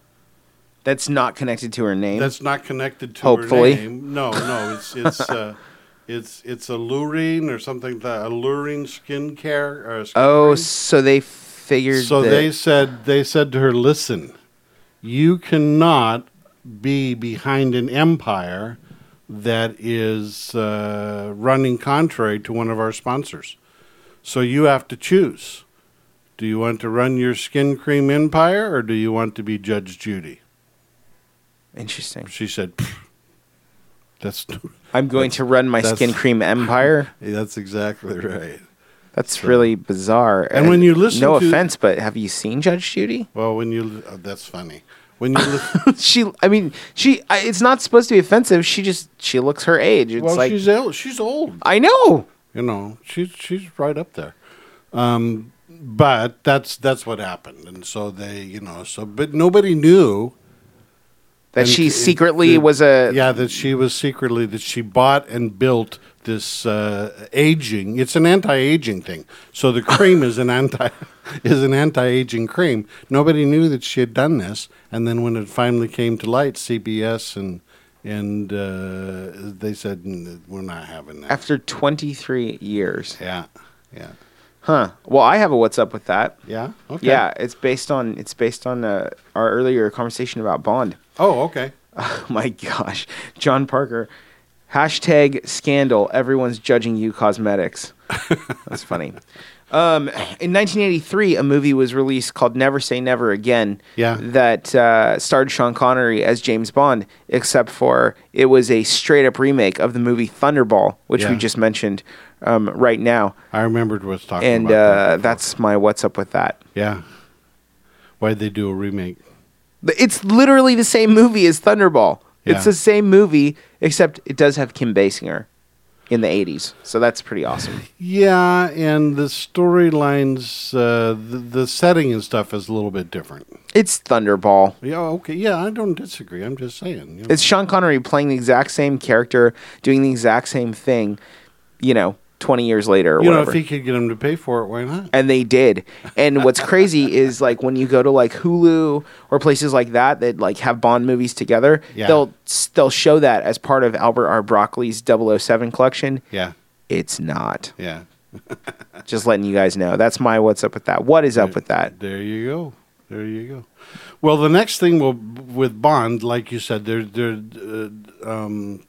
That's not connected to her name. That's not connected to Hopefully. her name. No, no, it's it's uh, it's it's alluring or something. The alluring skincare. Or skin oh, cream. so they figured. so that, they said they said to her, "Listen, you cannot be behind an empire that is uh, running contrary to one of our sponsors. So you have to choose. Do you want to run your skin cream empire, or do you want to be Judge Judy?" Interesting. She said, "That's I'm going to run my skin cream empire. that's exactly right." That's really bizarre. And when you listen no to- offense, but have you seen Judge Judy? Well, when you oh, that's funny. When you listen, she, I mean, she. I, it's not supposed to be offensive. She just she looks her age. It's well, like she's old. She's old. I know. You know, she's she's right up there. Um, but that's that's what happened, and so they, you know, so but nobody knew That And she it- secretly it- was a. yeah that she was secretly that she bought and built this uh, aging. It's an anti-aging thing. So the cream is an anti is an anti-aging cream. Nobody knew that she had done this, and then when it finally came to light, CBS and and uh, they said we're not having that. After 23 years. yeah, yeah, Huh. Well, I have a what's up with that. yeah. Okay. Yeah, it's based on it's based on uh, our earlier conversation about Bond. Oh, okay. Oh my gosh, John Parker. Hashtag scandal. Everyone's judging you cosmetics. That's funny. Um, in 1983, a movie was released called Never Say Never Again. Yeah. That uh, starred Sean Connery as James Bond, except for it was a straight up remake of the movie Thunderball, which we just mentioned um, right now. I remembered what's talking And about. that uh, before. that's my what's up with that. yeah. Why did they do a remake? It's literally the same movie as Thunderball. Yeah. It's the same movie, except it does have Kim Basinger in the 80s. So that's pretty awesome. Yeah, and the storylines, uh, the, the setting and stuff is a little bit different. It's Thunderball. Yeah, okay. Yeah, I don't disagree. I'm just saying. you know. It's Sean Connery playing the exact same character, doing the exact same thing, you know, twenty years later or You know, if he could get them to pay for it, why not? and they did. And what's crazy is like when you go to like Hulu or places like that that like have Bond movies together, Yeah. they'll they'll show that as part of Albert R. Broccoli's 007 collection. Yeah, It's not. yeah. Just letting you guys know. That's my what's up with that. What is up with that? There you go. There you go. Well, the next thing will with Bond, like you said, there, there, uh, um,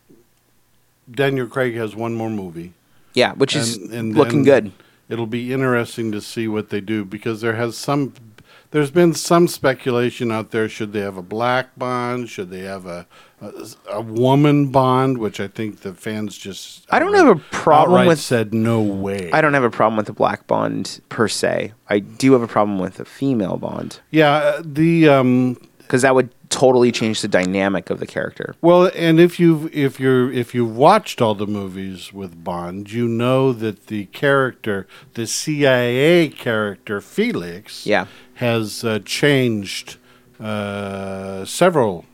Daniel Craig has one more movie. Yeah, which is And- and looking good. It'll be interesting to see what they do because there has some, there's been some speculation out there. Should they have a black Bond? Should they have a a, a woman Bond? Which I think the fans just I don't have a problem with- said no way. I don't have a problem with a black Bond per se. I do have a problem with a female Bond Yeah, uh, the um, because that would totally change the dynamic of the character. Well, and if you've if you're if you've watched all the movies with Bond, you know that the character, the CIA character Felix, Yeah. has uh, changed uh, several.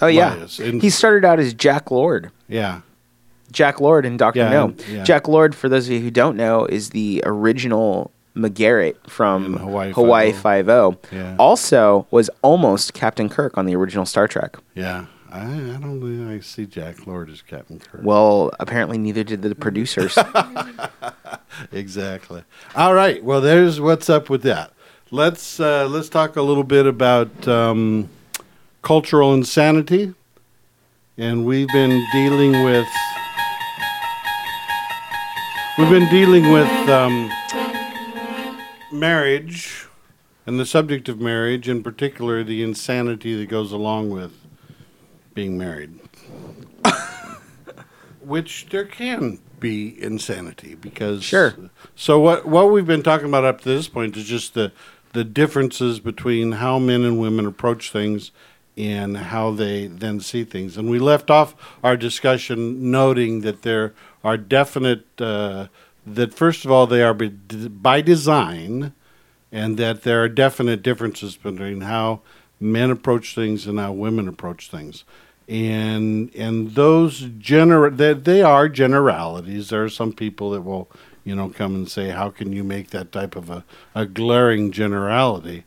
Oh yeah. And- he started out as Jack Lord. Yeah, Jack Lord and Doctor Yeah, No. yeah. Jack Lord, for those of you who don't know, is the original McGarrett from In Hawaii Hawaii Five-O. Yeah. Also, was almost Captain Kirk on the original Star Trek. yeah. I, I don't think I see Jack Lord as Captain Kirk. Well, apparently neither did the producers. exactly. All right. Well, there's what's up with that. Let's uh, let's talk a little bit about um, cultural insanity, and we've been dealing with we've been dealing with um, marriage and the subject of marriage, in particular, the insanity that goes along with being married which there can be insanity because Sure. So what what we've been talking about up to this point is just the the differences between how men and women approach things and how they then see things. And we left off our discussion noting that there are definite uh, that first of all they are by, design and that there are definite differences between how men approach things and how women approach things. And and those general they, they are generalities. There are some people that will, you know, come and say, "How can you make that type of a, a glaring generality?"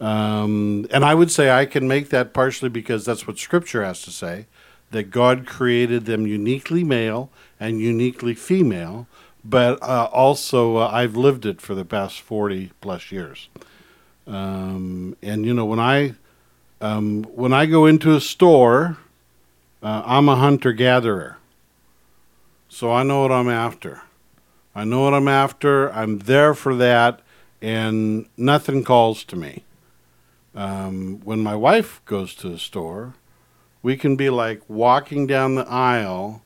Um, and I would say I can make that partially because that's what Scripture has to say that God created them uniquely male and uniquely female. But uh, also, uh, I've lived it for the past forty plus years. Um, and you know, when I um, when I go into a store, uh, I'm a hunter gatherer, so I know what I'm after. I know what I'm after. I'm there for that, and nothing calls to me. Um, when my wife goes to the store, we can be like walking down the aisle,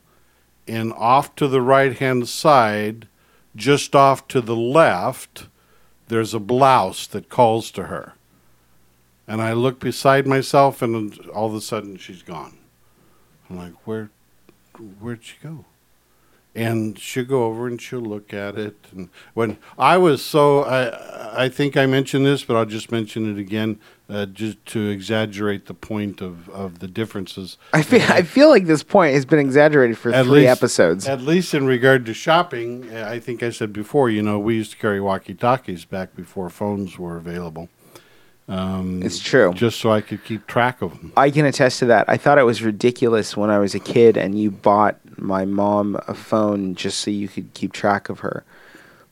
and off to the right hand side, just off to the left, there's a blouse that calls to her. And I look beside myself, and all of a sudden she's gone. I'm like, where, where'd she go? And she'll go over and she'll look at it. And when I was so, I, I think I mentioned this, but I'll just mention it again, uh, just to exaggerate the point of, of the differences. I feel I feel like this point has been exaggerated for At three least- episodes. At least in regard to shopping, uh, I think I said before, you know, we used to carry walkie talkies back before phones were available. Um, It's true. Just so I could keep track of them. I can attest to that. I thought it was ridiculous when I was a kid and you bought my mom a phone just so you could keep track of her.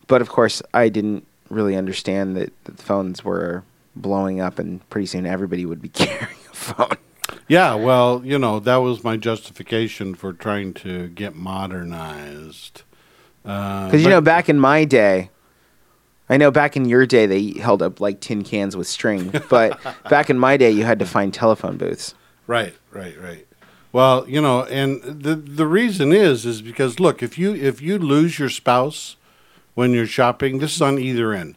But of course, I didn't really understand that, that the phones were blowing up and pretty soon everybody would be carrying a phone. Yeah, well, you know, that was my justification for trying to get modernized. Uh, Because, you know, back in my day, I know back in your day they held up like tin cans with string, but back in my day you had to find telephone booths. Right, right, right. Well, you know, and the the reason is is because look, if you if you lose your spouse when you're shopping, this is on either end.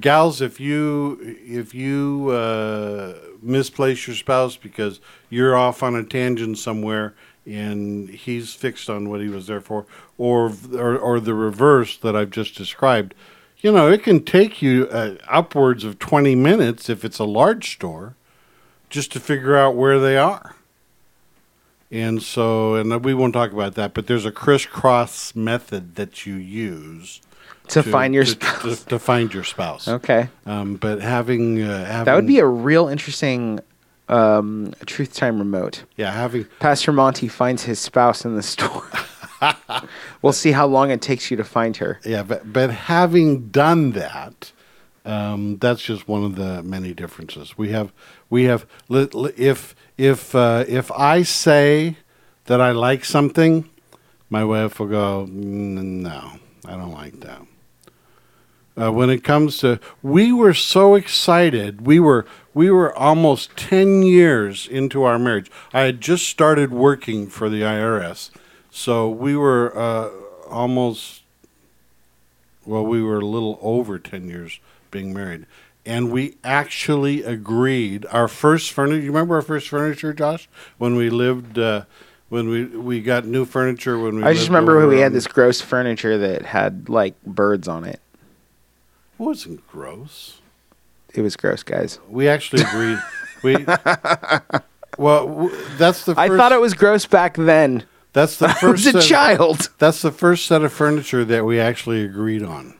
Gals, if you if you uh, misplace your spouse because you're off on a tangent somewhere and he's fixed on what he was there for, or or, or the reverse that I've just described, you know, it can take you uh, upwards of twenty minutes if it's a large store, just to figure out where they are. And so, and we won't talk about that, but there's a crisscross method that you use To find your to, spouse. To, to find your spouse. Okay. Um, but having, uh, having That would be a real interesting um, truth time remote. yeah having Pastor Monty finds his spouse in the store. we'll see how long it takes you to find her. yeah, but but having done that, um, that's just one of the many differences we have. We have if if uh, if I say that I like something, my wife will go, "Mm, "No, I don't like that." Uh, when it comes to, we were so excited. We were we were almost ten years into our marriage. I had just started working for the IRS, so we were uh, almost well, we were a little over 10 years being married. And we actually agreed. Our first furniture, you remember our first furniture, Josh? When we lived, uh, when we, we got new furniture when we I just remember when we had this gross furniture that had like birds on it. It wasn't gross. It was gross, guys. We actually agreed. we, well, w- that's the first, I thought it was gross back then. that's the first. I was a set- child. That's the first set of furniture that we actually agreed on.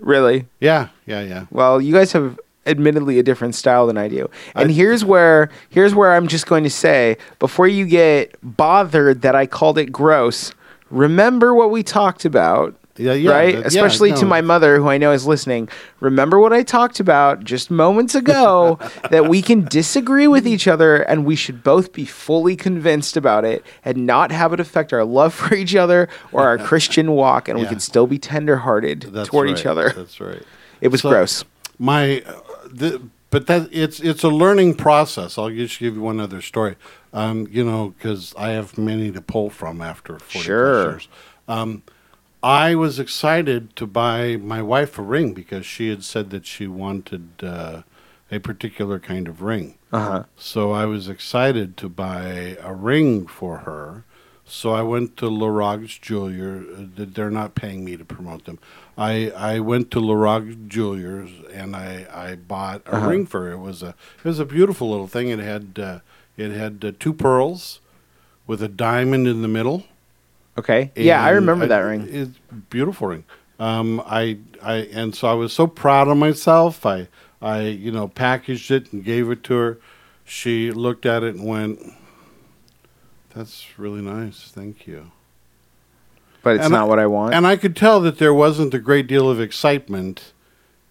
Really? Yeah, yeah, yeah. Well, you guys have admittedly a different style than I do. And I- here's where here's where I'm just going to say before you get bothered that I called it gross, remember what we talked about. Yeah, yeah, right? that- yeah, Especially to my mother who I know is listening. Remember what I talked about just moments ago that we can disagree with each other and we should both be fully convinced about it and not have it affect our love for each other or our Christian walk and we can still be tenderhearted That's toward right. each other. That's right. It was So- gross. my the, but that it's it's a learning process. I'll just give you one other story. Um, you know because i have many to pull from after 40 plus Sure. years. Um, i was excited to buy my wife a ring because she had said that she wanted uh, a particular kind of ring. Uh-huh. so i was excited to buy a ring for her so I went to Larog's Jeweler. uh, They're not paying me to promote them. I, I went to Larog's Jewelers and I, I bought a Uh-huh. ring for her. It was a it was a beautiful little thing. It had uh, it had uh, two pearls with a diamond in the middle. Okay. Yeah, I remember that ring. It's a beautiful ring. Um, I I and so I was so proud of myself. I I you know packaged it and gave it to her. She looked at it and went, "That's really nice, thank you." But it's And not I- what I want. And I could tell that there wasn't a great deal of excitement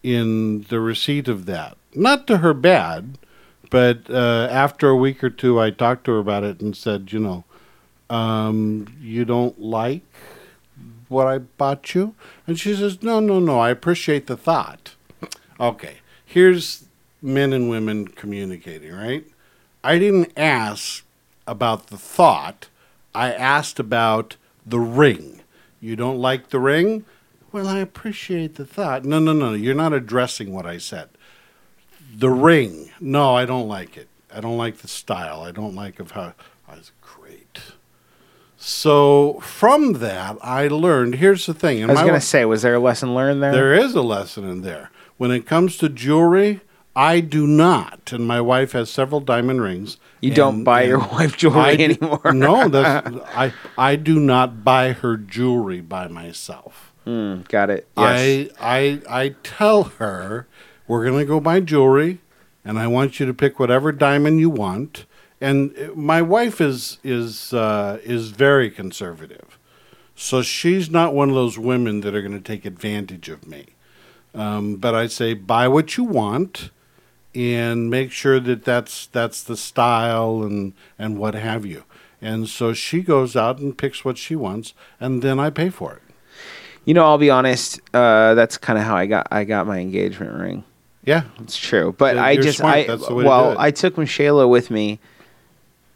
in the receipt of that. Not to her bad, but uh, after a week or two, I talked to her about it and said, you know, um, you don't like what I bought you? And she says, no, no, no, I appreciate the thought. Okay, here's men and women communicating, right? I didn't ask about the thought, I asked about the ring. You don't like the ring? Well, I appreciate the thought. No, no, no, you're not addressing what I said. The ring. No, I don't like it. I don't like the style. I don't like of how. Oh, I was great. So from that, I learned. Here's the thing. and I was going to say, was there a lesson learned there? there is a lesson in there. When it comes to jewelry, I do not, and my wife has several diamond rings. You don't buy your wife jewelry I anymore. no, that's I. I do not buy her jewelry by myself. Mm, got it. Yes. I I I tell her we're gonna go buy jewelry, and I want you to pick whatever diamond you want. And uh, my wife is is uh, is very conservative, so she's not one of those women that are going to take advantage of me. Um, but I say buy what you want, and make sure that that's that's the style and and what have you. And so she goes out and picks what she wants, and then I pay for it. you know, I'll be honest. Uh, that's kind of how I got I got my engagement ring. Yeah, It's true, but Yeah, I just smart. I That's the way to do well. I took Michela with me,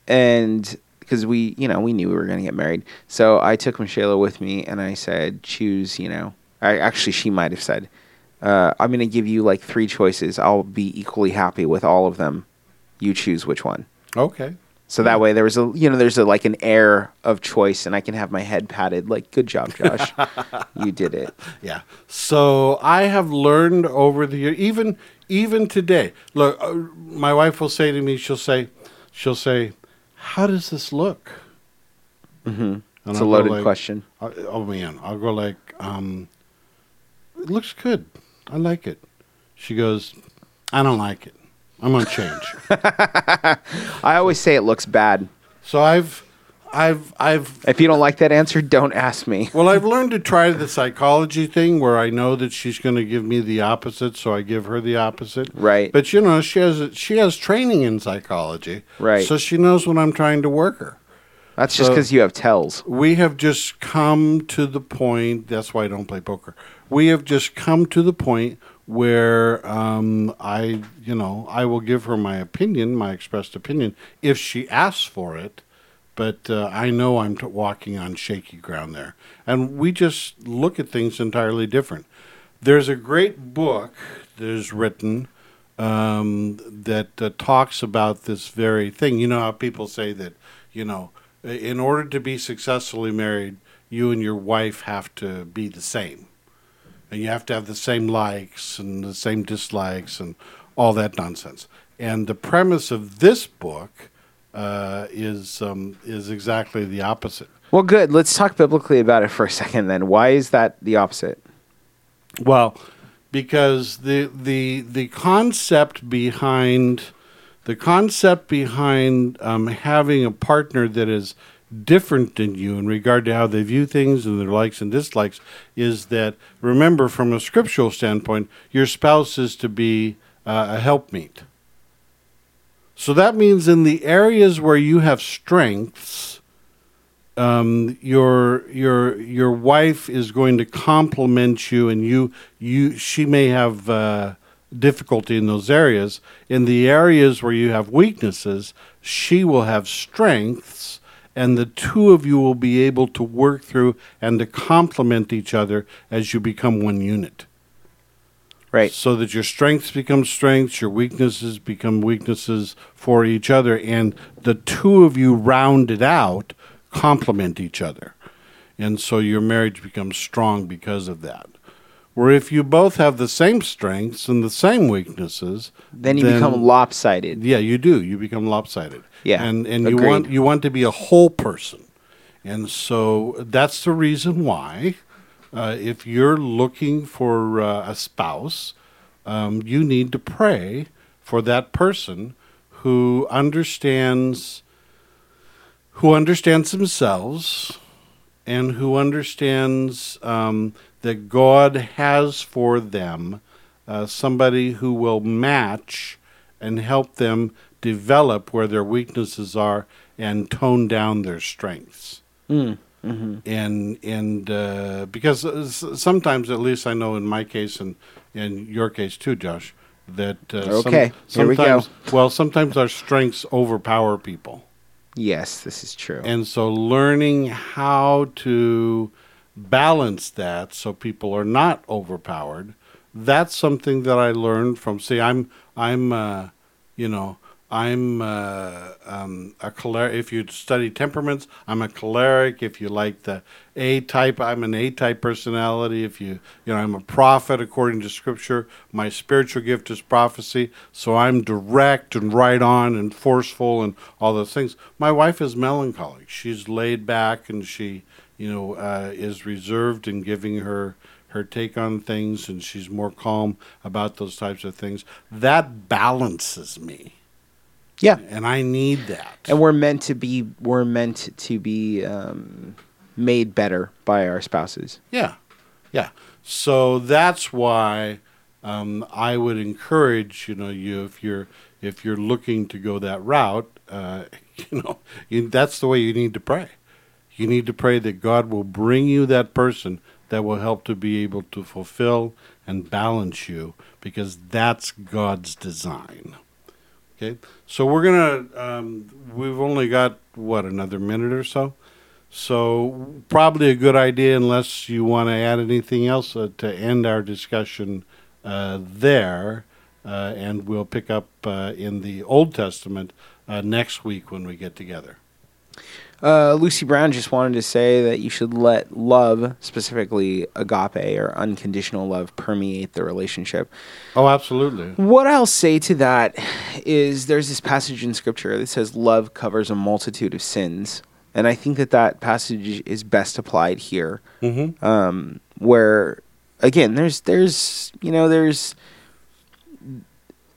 and because we you know we knew we were going to get married, so I took Michela with me, and I said choose. You know, I actually she might have said, uh, I'm going to give you like three choices. I'll be equally happy with all of them. You choose which one. okay. So that way there was a you know there's a like an air of choice, and I can have my head patted like good job, Josh, you did it. Yeah. So I have learned over the year, even even today. Look, uh, my wife will say to me, she'll say, she'll say, "How does this look?" Mm-hmm. It's a loaded question. oh man, I'll go like, um, it looks good. I like it. She goes, I don't like it. I'm gonna change. I always say it looks bad. so I've, I've, I've. If you don't like that answer, don't ask me. Well, I've learned to try the psychology thing where I know that she's going to give me the opposite, so I give her the opposite. Right. But you know, she has she has training in psychology. Right. So she knows when I'm trying to work her. That's just So- because you have tells. We have just come to the point. That's why I don't play poker. We have just come to the point where um, I, you know, I will give her my opinion, my expressed opinion, if she asks for it. But uh, I know I'm t- walking on shaky ground there, and we just look at things entirely different. There's a great book that is written um, that uh, talks about this very thing. You know how people say that, you know, in order to be successfully married, you and your wife have to be the same. And you have to have the same likes and the same dislikes and all that nonsense. And the premise of this book uh, is um, is exactly the opposite. Well, good. Let's talk biblically about it for a second then. Why is that the opposite? Well, because the the the concept behind the concept behind um, having a partner that is different than you in regard to how they view things and their likes and dislikes is that remember from a scriptural standpoint your spouse is to be uh, a helpmeet so that means in the areas where you have strengths um, your your your wife is going to compliment you, and you you she may have uh, difficulty in those areas. In the areas where you have weaknesses, she will have strengths, and the two of you will be able to work through and to complement each other as you become one unit. Right. So that your strengths become strengths, your weaknesses become weaknesses for each other, and the two of you rounded out complement each other. And so your marriage becomes strong because of that. Where if you both have the same strengths and the same weaknesses, Then you become lopsided. yeah, you do. You become lopsided. Yeah, and and you agreed. want you want to be a whole person, and so that's the reason why, uh, if you're looking for uh, a spouse, um, you need to pray for that person who understands who understands themselves and who understands um, that God has for them uh, somebody who will match and help them develop where their weaknesses are and tone down their strengths. And and uh, because uh, sometimes, at least I know in my case and in your case too, Josh, that uh, some- Okay, we go. sometimes well, sometimes our strengths overpower people. Yes, this is true. And so learning how to balance that so people are not overpowered, that's something that I learned from see I'm I'm uh, you know, I'm uh, um, a choleric. If you study temperaments, I'm a choleric. If you like the A type, I'm an A type personality. If you, you know, I'm a prophet according to Scripture. My spiritual gift is prophecy, so I'm direct and right on and forceful and all those things. My wife is melancholy. She's laid back and she, you know, uh, is reserved in giving her her take on things, and she's more calm about those types of things. That balances me yeah. and I need that. And we're meant to be we're meant to be um, made better by our spouses. yeah, yeah. So that's why um, I would encourage you know you if you're if you're looking to go that route, uh, you know, you, that's the way you need to pray. You need to pray that God will bring you that person that will help to be able to fulfill and balance you because that's God's design. Okay, so we're gonna. Um, we've only got what another minute or so, so probably a good idea unless you want to add anything else uh, to end our discussion uh, there, uh, and we'll pick up uh, in the Old Testament uh, next week when we get together. Uh, Lucy Brown just wanted to say that you should let love, specifically agape or unconditional love, permeate the relationship. Oh, absolutely. What I'll say to that is there's this passage in scripture that says love covers a multitude of sins. and I think that that passage is best applied here, Mm-hmm. um, where again, there's there's you know there's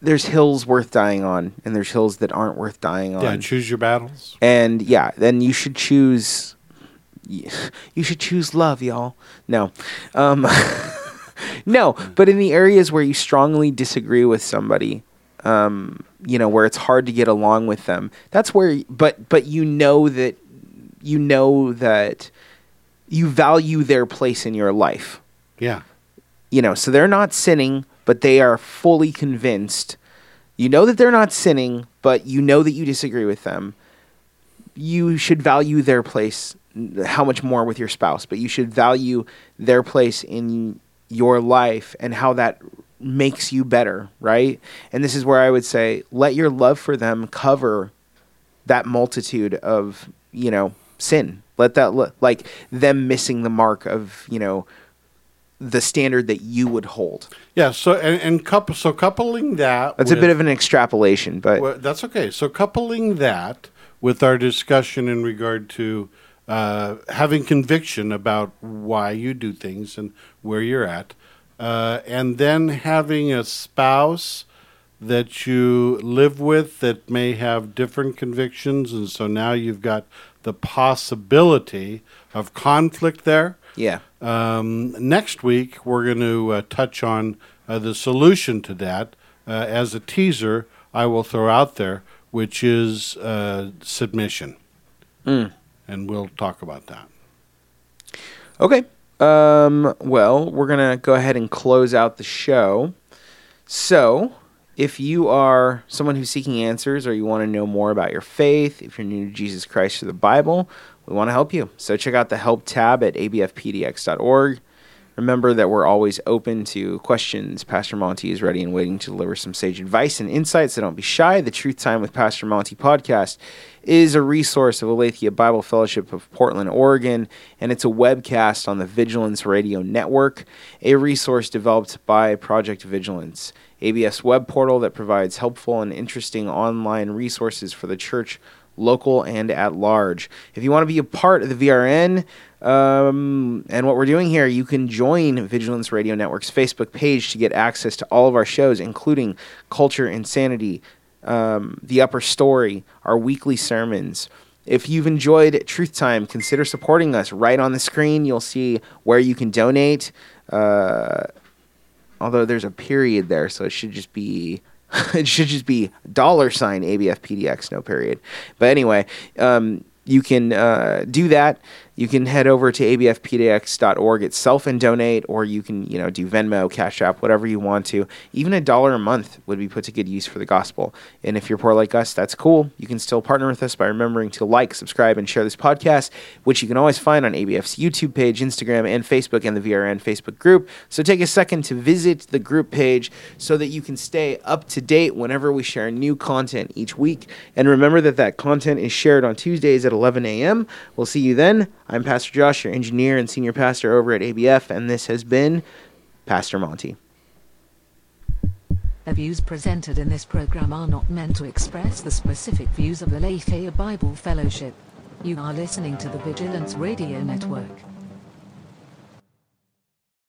there's hills worth dying on, and there's hills that aren't worth dying on. Yeah, choose your battles. and yeah, then you should choose. You should choose love, y'all. No, um, no, but in the areas where you strongly disagree with somebody, um, you know, where it's hard to get along with them, that's where. But but you know that you know that you value their place in your life Yeah. You know, so they're not sinning, but they are fully convinced. You know that they're not sinning, but you know that you disagree with them. You should value their place how much more with your spouse, but you should value their place in your life and how that makes you better, right? And this is where I would say let your love for them cover that multitude of, you know, sin. Let that le- like them missing the mark of, you know, the standard that you would hold. Yeah. So and, and couple, so coupling that. That's a bit of an extrapolation, but Well, that's okay. So coupling that with our discussion in regard to uh, having conviction about why you do things and where you're at, uh, and then having a spouse that you live with that may have different convictions, and so now you've got the possibility of conflict there. Yeah. Um, next week, we're going to uh, touch on uh, the solution to that uh, as a teaser. I will throw out there, which is uh, submission, Mm. and we'll talk about that. Okay. Um, well, we're going to go ahead and close out the show. So, if you are someone who's seeking answers or you want to know more about your faith, if you're new to Jesus Christ or the Bible, we want to help you. So, check out the help tab at abfpdx.org. Remember that we're always open to questions. Pastor Monty is ready and waiting to deliver some sage advice and insights, so don't be shy. The Truth Time with Pastor Monty podcast is a resource of Aletheia Bible Fellowship of Portland, Oregon, and it's a webcast on the Vigilance Radio Network, a resource developed by Project Vigilance, ABS web portal that provides helpful and interesting online resources for the church local and at large. If you want to be a part of the VRN um, and what we're doing here, you can join Vigilance Radio Network's Facebook page to get access to all of our shows, including Culture Insanity, um, The Upper Story, our weekly sermons. If you've enjoyed Truth Time, consider supporting us. Right on the screen, you'll see where you can donate. Uh, although there's a period there, so it should just be it should just be dollar sign ABFPDX, no period. But anyway, um, you can uh, do that. You can head over to abfpdx.org itself and donate, or you can, you know, do Venmo, Cash App, whatever you want to. Even a dollar a month would be put to good use for the gospel. And if you're poor like us, that's cool. You can still partner with us by remembering to like, subscribe, and share this podcast, which you can always find on ABF's YouTube page, Instagram, and Facebook, and the VRN Facebook group. So take a second to visit the group page so that you can stay up to date whenever we share new content each week. And remember that that content is shared on Tuesdays at 11 a.m. We'll see you then. I'm Pastor Josh, your engineer and senior pastor over at ABF, and this has been Pastor Monty. The views presented in this program are not meant to express the specific views of the Aletheia Bible Fellowship. You are listening to the Vigilance Radio Network.